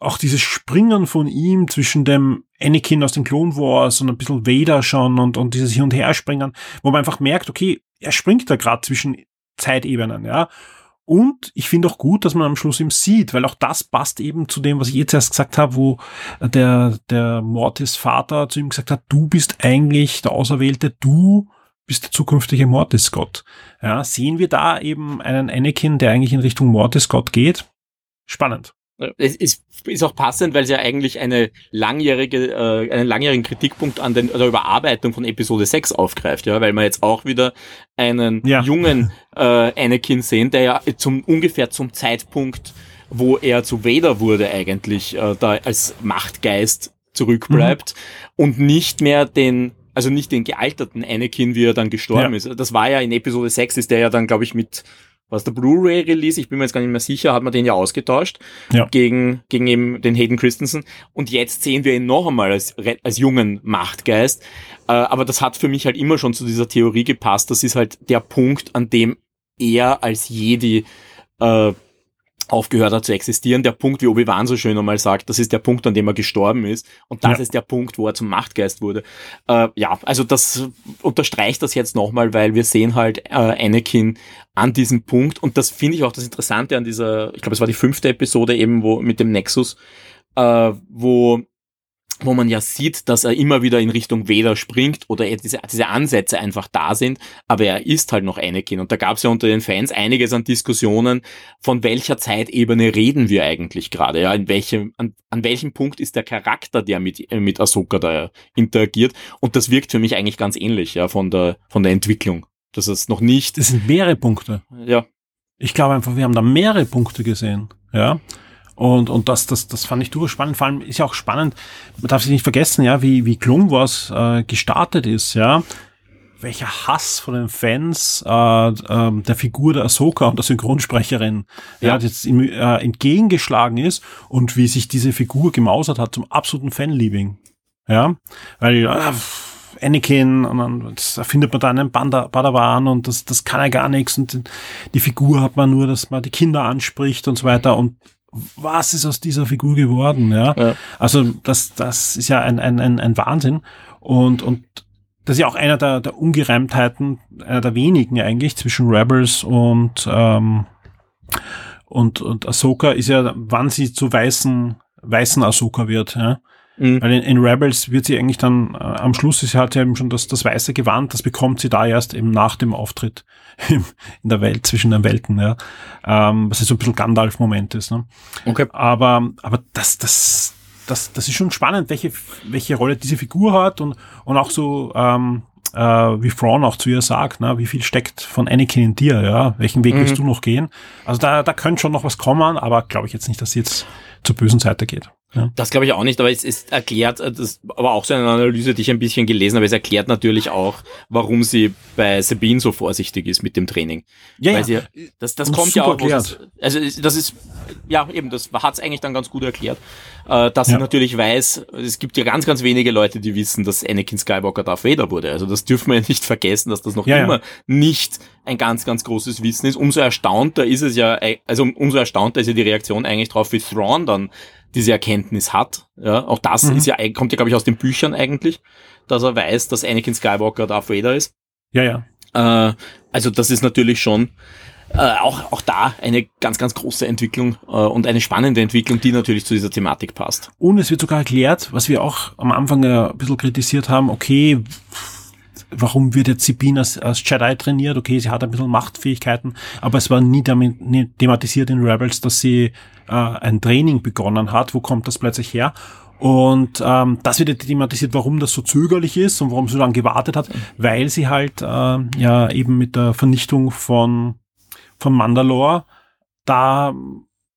auch dieses Springen von ihm zwischen dem Anakin aus den Clone Wars und ein bisschen Vader schon und, und dieses Hin- und Herspringen, wo man einfach merkt, okay, er springt da gerade zwischen Zeitebenen, ja. Und ich finde auch gut, dass man am Schluss ihm sieht, weil auch das passt eben zu dem, was ich jetzt erst gesagt habe, wo der, der Mortis Vater zu ihm gesagt hat, du bist eigentlich der Auserwählte, du bist der zukünftige Mortis Gott. Ja, sehen wir da eben einen Anakin, der eigentlich in Richtung Mortis Gott geht? Spannend. Es ist, ist auch passend, weil es ja eigentlich eine langjährige, äh, einen langjährigen Kritikpunkt an den, der Überarbeitung von Episode 6 aufgreift, ja, weil wir jetzt auch wieder einen ja. jungen äh, Anakin sehen, der ja zum ungefähr zum Zeitpunkt, wo er zu Vader wurde, eigentlich äh, da als Machtgeist zurückbleibt mhm. und nicht mehr den also nicht den gealterten Anakin, wie er dann gestorben ja. ist. Das war ja in Episode 6 ist der ja dann, glaube ich, mit was der Blu-ray-Release, ich bin mir jetzt gar nicht mehr sicher, hat man den ja ausgetauscht ja. gegen gegen eben den Hayden Christensen und jetzt sehen wir ihn noch einmal als als jungen Machtgeist. Äh, aber das hat für mich halt immer schon zu dieser Theorie gepasst. Das ist halt der Punkt, an dem er als Jedi äh, aufgehört hat zu existieren. Der Punkt, wie Obi-Wan so schön einmal sagt, das ist der Punkt, an dem er gestorben ist. Und das ja. ist der Punkt, wo er zum Machtgeist wurde. Äh, ja, also das unterstreicht das jetzt nochmal, weil wir sehen halt äh, Anakin an diesem Punkt. Und das finde ich auch das Interessante an dieser, ich glaube, es war die fünfte Episode eben, wo mit dem Nexus, äh, wo wo man ja sieht, dass er immer wieder in Richtung Vader springt oder diese, diese Ansätze einfach da sind, aber er ist halt noch Anakin. Und da gab es ja unter den Fans einiges an Diskussionen, von welcher Zeitebene reden wir eigentlich gerade, ja, in welchem, an, an welchem Punkt ist der Charakter, der mit, äh, mit Ahsoka da interagiert. Und das wirkt für mich eigentlich ganz ähnlich, ja, von der, von der Entwicklung. Das ist noch nicht. Das sind mehrere Punkte. Ja. Ich glaube einfach, wir haben da mehrere Punkte gesehen, ja. Und, und das, das, das fand ich durchaus spannend. Vor allem ist ja auch spannend, man darf sich nicht vergessen, ja, wie, wie Clone Wars äh, gestartet ist, ja. Welcher Hass von den Fans äh, äh, der Figur der Ahsoka und der Synchronsprecherin ja. ja jetzt ihm, äh, entgegengeschlagen ist und wie sich diese Figur gemausert hat zum absoluten Fanliebing. Ja, weil äh, Anakin und dann findet man da einen Padawan und das, das kann er gar nichts und die Figur hat man nur, dass man die Kinder anspricht und so weiter und was ist aus dieser Figur geworden? Ja, ja. also das, das ist ja ein, ein, ein, ein Wahnsinn und und das ist ja auch einer der, der Ungereimtheiten, einer der wenigen eigentlich zwischen Rebels und ähm, und und Ahsoka ist ja, wann sie zu weißen weißen Ahsoka wird. Ja? Mhm. Weil in, in, Rebels wird sie eigentlich dann, äh, am Schluss ist sie halt eben schon das, das weiße Gewand, das bekommt sie da erst eben nach dem Auftritt in der Welt, zwischen den Welten, ja. Ähm, was ist so ein bisschen Gandalf-Moment ist, ne? Okay. Aber, aber das, das, das, das ist schon spannend, welche, welche Rolle diese Figur hat und, und auch so, ähm, äh, wie Thrawn auch zu ihr sagt, ne, wie viel steckt von Anakin in dir, ja, welchen Weg mhm. willst du noch gehen? Also da, da könnte schon noch was kommen, aber glaube ich jetzt nicht, dass sie jetzt zur bösen Seite geht. Ja. Das glaube ich auch nicht, aber es ist erklärt, äh, das aber auch so eine Analyse, die ich ein bisschen gelesen habe, es erklärt natürlich auch, warum sie bei Sabine so vorsichtig ist mit dem Training. Ja, Weil ja. Sie, das, das kommt ja auch. Erklärt. also das ist, ja eben, das hat es eigentlich dann ganz gut erklärt, äh, dass ja. sie natürlich weiß, es gibt ja ganz, ganz wenige Leute, die wissen, dass Anakin Skywalker Darth Vader wurde. Also das dürfen wir ja nicht vergessen, dass das noch ja, immer nicht ein ganz, ganz großes Wissen ist. Umso erstaunter ist es ja, äh, also umso erstaunter ist ja die Reaktion eigentlich drauf, wie Thrawn dann diese Erkenntnis hat. Ja, auch das mhm. ist ja, kommt ja, glaube ich, aus den Büchern eigentlich, dass er weiß, dass Anakin Skywalker Darth Vader ist. Ja, ja. Äh, also das ist natürlich schon äh, auch, auch da eine ganz, ganz große Entwicklung äh, und eine spannende Entwicklung, die natürlich zu dieser Thematik passt. Und es wird sogar erklärt, was wir auch am Anfang ein bisschen kritisiert haben, okay, warum wird jetzt Sabine als, als Jedi trainiert? Okay, sie hat ein bisschen Machtfähigkeiten, aber es war nie, damit, nie thematisiert in Rebels, dass sie äh, ein Training begonnen hat. Wo kommt das plötzlich her? Und ähm, das wird thematisiert, warum das so zögerlich ist und warum sie so lange gewartet hat, weil sie halt äh, ja eben mit der Vernichtung von, von Mandalore da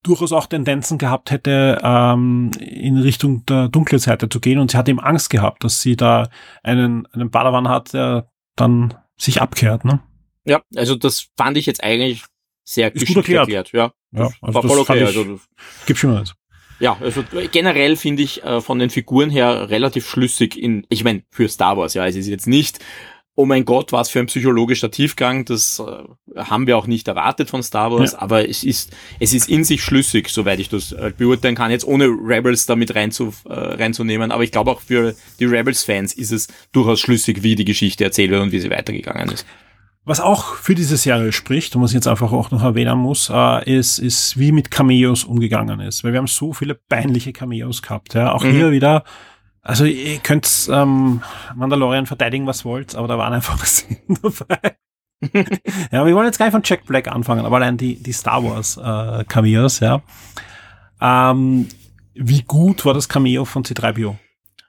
durchaus auch Tendenzen gehabt hätte, ähm, in Richtung der dunklen Seite zu gehen. Und sie hat eben Angst gehabt, dass sie da einen, einen Padawan hat, der dann sich abkehrt. Ne? Ja, also das fand ich jetzt eigentlich sehr ist gut erklärt. erklärt. Ja, ja also war voll okay. Ich, also, gibt schon was. Ja, also generell finde ich äh, von den Figuren her relativ schlüssig in, ich meine, für Star Wars, ja, es ist jetzt nicht oh mein Gott, was für ein psychologischer Tiefgang, das äh, haben wir auch nicht erwartet von Star Wars, ja. aber es ist, es ist in sich schlüssig, soweit ich das äh, beurteilen kann, jetzt ohne Rebels damit reinzu, äh, reinzunehmen, aber ich glaube auch für die Rebels-Fans ist es durchaus schlüssig, wie die Geschichte erzählt wird und wie sie weitergegangen ist. Was auch für diese Serie spricht, und was ich jetzt einfach auch noch erwähnen muss, äh, ist, ist, wie mit Cameos umgegangen ist. Weil wir haben so viele peinliche Cameos gehabt. Ja? Auch mhm. hier wieder also ihr könnt ähm, Mandalorian verteidigen, was wollt, aber da waren einfach Szenen dabei. ja, wir wollen jetzt gar nicht von Jack Black anfangen, aber allein die, die Star Wars äh, Cameos, ja. Ähm, wie gut war das Cameo von C3PO?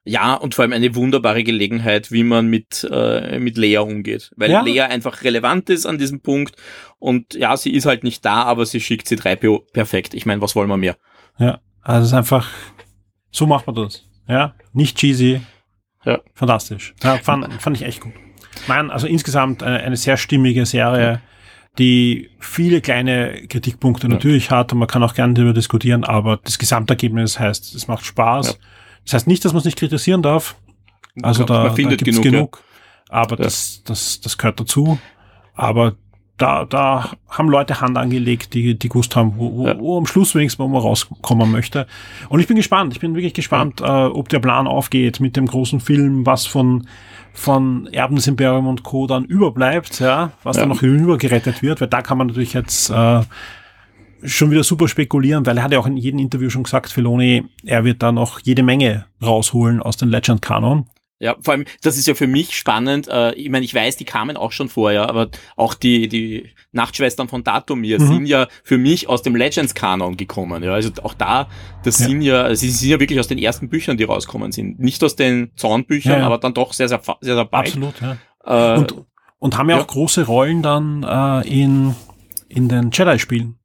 Ja, und vor allem eine wunderbare Gelegenheit, wie man mit, äh, mit Lea umgeht. Weil ja. Lea einfach relevant ist an diesem Punkt. Und ja, sie ist halt nicht da, aber sie schickt C3PO perfekt. Ich meine, was wollen wir mehr? Ja, also es ist einfach, so macht man das. Ja, nicht cheesy. Ja. Fantastisch. Ja, fand, fand ich echt gut. Nein, also insgesamt eine, eine sehr stimmige Serie, die viele kleine Kritikpunkte ja. natürlich hat und man kann auch gerne darüber diskutieren, aber das Gesamtergebnis heißt, es macht Spaß. Ja. Das heißt nicht, dass man es nicht kritisieren darf. Also da, da gibt es genug, genug ja. aber das, das, das gehört dazu. Aber da, da haben Leute Hand angelegt, die, die gewusst haben, wo, wo, ja. wo am Schluss wenigstens mal rauskommen möchte. Und ich bin gespannt, ich bin wirklich gespannt, ja. äh, ob der Plan aufgeht mit dem großen Film, was von, von Erben des Imperium und Co. dann überbleibt, ja, was ja. dann noch hinübergerettet wird, weil da kann man natürlich jetzt äh, schon wieder super spekulieren, weil er hat ja auch in jedem Interview schon gesagt, Filoni, er wird da noch jede Menge rausholen aus den Legend-Kanon. Ja, vor allem, das ist ja für mich spannend. Äh, ich meine, ich weiß, die kamen auch schon vorher, aber auch die, die Nachtschwestern von Datumir mhm. sind ja für mich aus dem Legends-Kanon gekommen. Ja, also auch da, das ja. sind ja, sie sind ja wirklich aus den ersten Büchern, die rauskommen sind. Nicht aus den Zornbüchern, ja. aber dann doch sehr, sehr, sehr, sehr bald. Absolut, ja. Äh, und, und haben ja, auch große Rollen dann äh, in, in den Jedi-Spielen.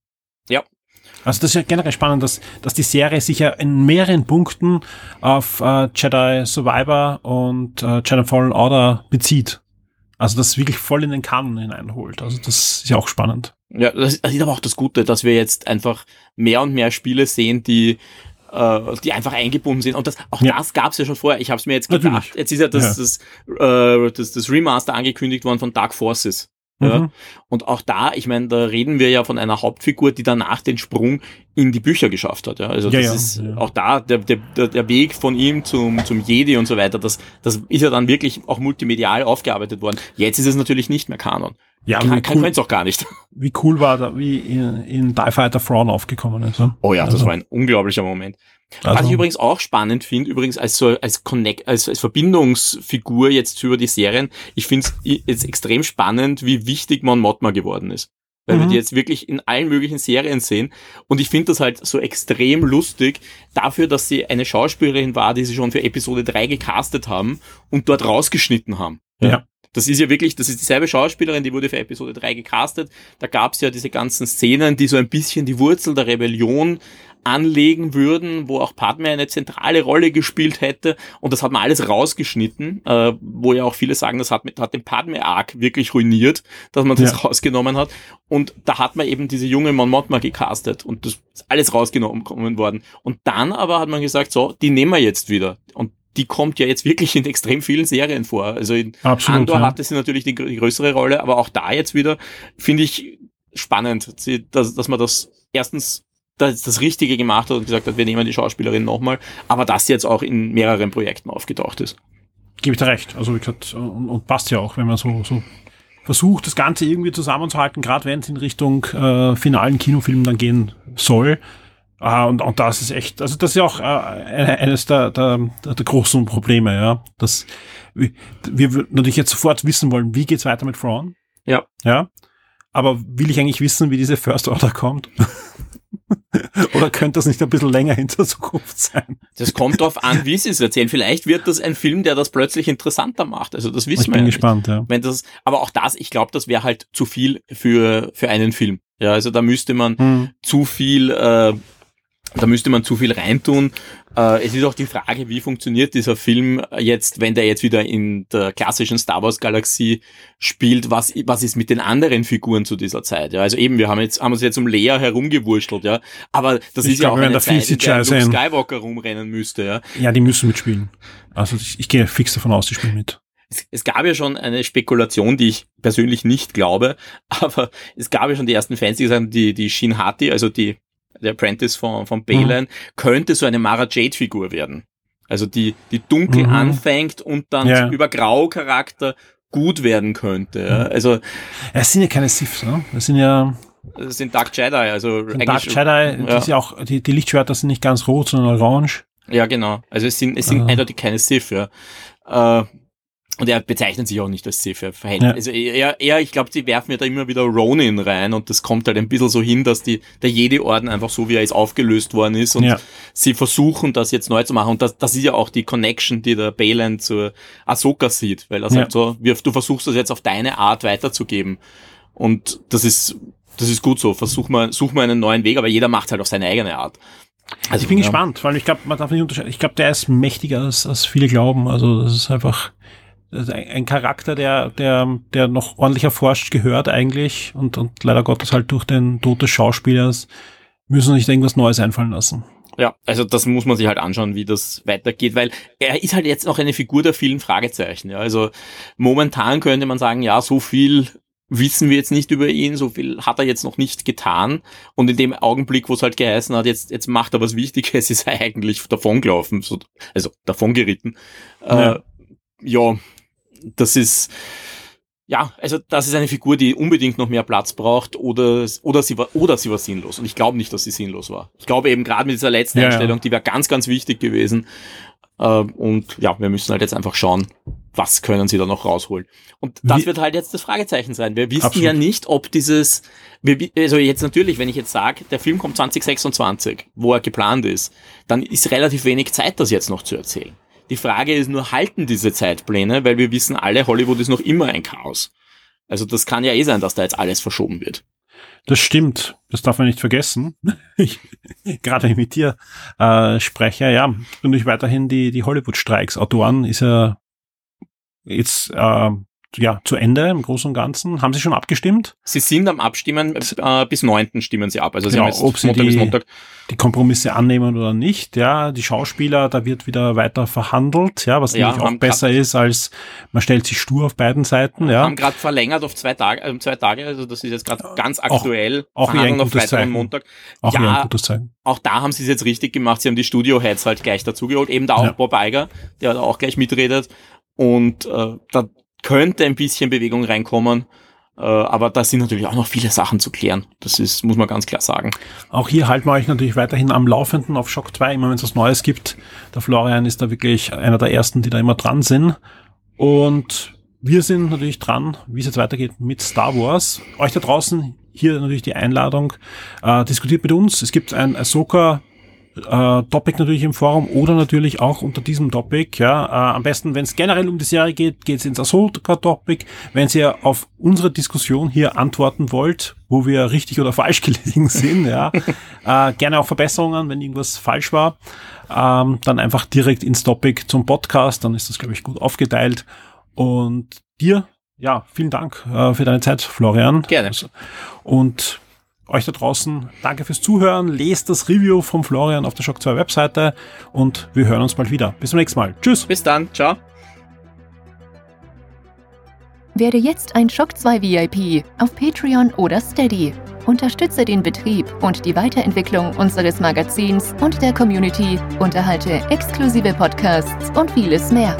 Also das ist ja generell spannend, dass, dass die Serie sich ja in mehreren Punkten auf äh, Jedi Survivor und äh, Jedi Fallen Order bezieht. Also das wirklich voll in den Kanon hineinholt. Also das ist ja auch spannend. Ja, das ist aber auch das Gute, dass wir jetzt einfach mehr und mehr Spiele sehen, die äh, die einfach eingebunden sind. Und das, auch ja. das gab es ja schon vorher. Ich habe es mir jetzt gedacht. Natürlich. Jetzt ist ja das, ja. Das, äh, das, das Remaster angekündigt worden von Dark Forces. Ja. Mhm. Und auch da, ich meine, da reden wir ja von einer Hauptfigur, die danach den Sprung in die Bücher geschafft hat. Ja. Also das ja, ist ja. auch da der, der, der Weg von ihm zum, zum Jedi und so weiter, das, das ist ja dann wirklich auch multimedial aufgearbeitet worden. Jetzt ist es natürlich nicht mehr Kanon. Ja, kann, kann cool, auch gar nicht. Wie cool war da, wie in, in Die Fighter Thrawn aufgekommen ist. Ne? Oh ja, also. das war ein unglaublicher Moment. Also. Was ich übrigens auch spannend finde, übrigens als so als Connect, als, als Verbindungsfigur jetzt über die Serien, ich finde es jetzt extrem spannend, wie wichtig Mon Mothma geworden ist. Weil mhm. wir die jetzt wirklich in allen möglichen Serien sehen. Und ich finde das halt so extrem lustig, dafür, dass sie eine Schauspielerin war, die sie schon für Episode 3 gecastet haben und dort rausgeschnitten haben. Ja. Das ist ja wirklich, das ist dieselbe Schauspielerin, die wurde für Episode 3 gecastet. Da gab es ja diese ganzen Szenen, die so ein bisschen die Wurzel der Rebellion anlegen würden, wo auch Padme eine zentrale Rolle gespielt hätte. Und das hat man alles rausgeschnitten, äh, wo ja auch viele sagen, das hat, hat den Padme-Arc wirklich ruiniert, dass man das ja. rausgenommen hat. Und da hat man eben diese junge Mon Mothma gecastet und das ist alles rausgenommen worden. Und dann aber hat man gesagt, so, die nehmen wir jetzt wieder. Und die kommt ja jetzt wirklich in extrem vielen Serien vor. Also in Absolut, Andor ja. hatte sie natürlich die, die, größere Rolle, aber auch da jetzt wieder finde ich spannend, dass, dass man das erstens das, das Richtige gemacht hat und gesagt hat, wir nehmen die Schauspielerin nochmal, aber das jetzt auch in mehreren Projekten aufgetaucht ist. gebe ich dir recht. Also wie gesagt, und, und passt ja auch, wenn man so, so versucht, das Ganze irgendwie zusammenzuhalten, gerade wenn es in Richtung äh, finalen Kinofilm dann gehen soll. Uh, und, und das ist echt, also das ist ja auch uh, eines der, der, der großen Probleme, ja. Das, wir, wir natürlich jetzt sofort wissen wollen, wie geht's weiter mit Frauen. Ja. Ja. Aber will ich eigentlich wissen, wie diese First Order kommt? Oder könnte das nicht ein bisschen länger in der Zukunft sein? Das kommt darauf an, wie sie es erzählen. Vielleicht wird das ein Film, der das plötzlich interessanter macht. Also das wissen ich wir. Ich bin ja gespannt, ja. Wenn das, aber auch das, ich glaube, das wäre halt zu viel für, für einen Film. Ja, also da müsste man hm. zu viel äh, da müsste man zu viel reintun. Äh, es ist auch die Frage, wie funktioniert dieser Film jetzt, wenn der jetzt wieder in der klassischen Star Wars Galaxie spielt, was, was ist mit den anderen Figuren zu dieser Zeit? Ja, also eben, wir haben jetzt, haben uns jetzt um Lea herumgewurschtelt, ja. Aber das ich ist ja auch eine Zeit, in der Luke Skywalker rumrennen müsste, ja. Ja, die müssen mitspielen. Also ich, ich gehe fix davon aus, die spielen mit. Es, es gab ja schon eine Spekulation, die ich persönlich nicht glaube, aber es gab ja schon die ersten Fans, die gesagt haben, die, die Shin Hati, also die der Apprentice von, von Balen, mhm. könnte so eine Mara Jade-Figur werden. Also die, die dunkel mhm. anfängt und dann ja. über Grau-Charakter gut werden könnte. Ja. Mhm. Also es sind ja keine Siths, ne? Das sind ja das sind Dark Jedi, also Dark Jedi, ja. ja auch die, die Lichtschwerter sind nicht ganz rot, sondern orange. Ja, genau. Also es sind es sind uh. eindeutig keine Sith, ja. Äh, und er bezeichnet sich auch nicht als Sith. Er verhält, ja. Also eher, eher, ich glaube, sie werfen ja da immer wieder Ronin rein und das kommt halt ein bisschen so hin, dass die, der Jedi-Orden einfach so, wie er ist, aufgelöst worden ist und ja. sie versuchen, das jetzt neu zu machen. Und das, das ist ja auch die Connection, die der Balen zur Ahsoka sieht, weil er sagt so, du versuchst das jetzt auf deine Art weiterzugeben. Und das ist, das ist gut so. Versuch mal, such mal einen neuen Weg, aber jeder macht halt auf seine eigene Art. Also ich bin ja. gespannt, weil ich glaube, man darf nicht unterscheiden. Ich glaube, der ist mächtiger als, als viele glauben. Also das ist einfach, ein Charakter, der, der, der noch ordentlich erforscht gehört eigentlich und, und leider Gottes halt durch den Tod des Schauspielers müssen sich irgendwas Neues einfallen lassen. Ja, also das muss man sich halt anschauen, wie das weitergeht, weil er ist halt jetzt noch eine Figur der vielen Fragezeichen. Ja. Also momentan könnte man sagen, ja, so viel wissen wir jetzt nicht über ihn, so viel hat er jetzt noch nicht getan. Und in dem Augenblick, wo es halt geheißen hat, jetzt, jetzt macht er was Wichtiges, ist er eigentlich davongelaufen, so, also davongeritten. Ja. Äh, ja, das ist, ja, also das ist eine Figur, die unbedingt noch mehr Platz braucht oder, oder, sie, war, oder sie war sinnlos. Und ich glaube nicht, dass sie sinnlos war. Ich glaube eben gerade mit dieser letzten ja, Einstellung, ja. die wäre ganz, ganz wichtig gewesen. Äh, und ja, wir müssen halt jetzt einfach schauen, was können sie da noch rausholen. Und das Wie? wird halt jetzt das Fragezeichen sein. Wir wissen Absolut. ja nicht, ob dieses, also jetzt natürlich, wenn ich jetzt sage, der Film kommt 2026, wo er geplant ist, dann ist relativ wenig Zeit, das jetzt noch zu erzählen. Die Frage ist nur, halten diese Zeitpläne, weil wir wissen alle, Hollywood ist noch immer ein Chaos. Also das kann ja eh sein, dass da jetzt alles verschoben wird. Das stimmt, das darf man nicht vergessen. Ich, gerade mit dir äh, spreche, ja, und ich weiterhin die, die Hollywood-Streiks. Autoren ist ja jetzt äh, ja, zu Ende im Großen und Ganzen. Haben Sie schon abgestimmt? Sie sind am Abstimmen, äh, bis 9. stimmen Sie ab. Also Sie genau, haben jetzt ob Sie Montag die, die Kompromisse annehmen oder nicht. Ja, die Schauspieler, da wird wieder weiter verhandelt, ja, was ja, natürlich auch besser ist, als man stellt sich stur auf beiden Seiten. Ja. Haben gerade verlängert auf zwei Tage, äh, zwei Tage, also das ist jetzt gerade ganz aktuell. Auch, auch ein auf Freitag und Montag. Auch ja, ein gutes Zeichen. Auch da haben sie es jetzt richtig gemacht. Sie haben die Studio-Heads halt gleich dazugeholt. Eben da auch ja. Bob Iger, der da auch gleich mitredet. Und äh, da könnte ein bisschen Bewegung reinkommen. Äh, aber da sind natürlich auch noch viele Sachen zu klären. Das ist, muss man ganz klar sagen. Auch hier halten wir euch natürlich weiterhin am Laufenden auf Shock 2, immer wenn es was Neues gibt. Der Florian ist da wirklich einer der ersten, die da immer dran sind. Und wir sind natürlich dran, wie es jetzt weitergeht mit Star Wars. Euch da draußen hier natürlich die Einladung. Äh, diskutiert mit uns. Es gibt ein Ahsoka äh, Topic natürlich im Forum oder natürlich auch unter diesem Topic. Ja, äh, am besten, wenn es generell um die Serie geht, geht es ins Ahsoka-Topic. Wenn ihr auf unsere Diskussion hier antworten wollt, wo wir richtig oder falsch gelegen sind, ja, äh, gerne auch Verbesserungen, wenn irgendwas falsch war, ähm, dann einfach direkt ins Topic zum Podcast. Dann ist das, glaube ich, gut aufgeteilt. Und dir, ja, vielen Dank äh, für deine Zeit, Florian. Gerne. Und euch da draußen, danke fürs Zuhören. Lest das Review vom Florian auf der Shock 2 Webseite und wir hören uns bald wieder. Bis zum nächsten Mal. Tschüss. Bis dann. Ciao. Werde jetzt ein Shock 2 VIP auf Patreon oder Steady. Unterstütze den Betrieb und die Weiterentwicklung unseres Magazins und der Community, unterhalte exklusive Podcasts und vieles mehr.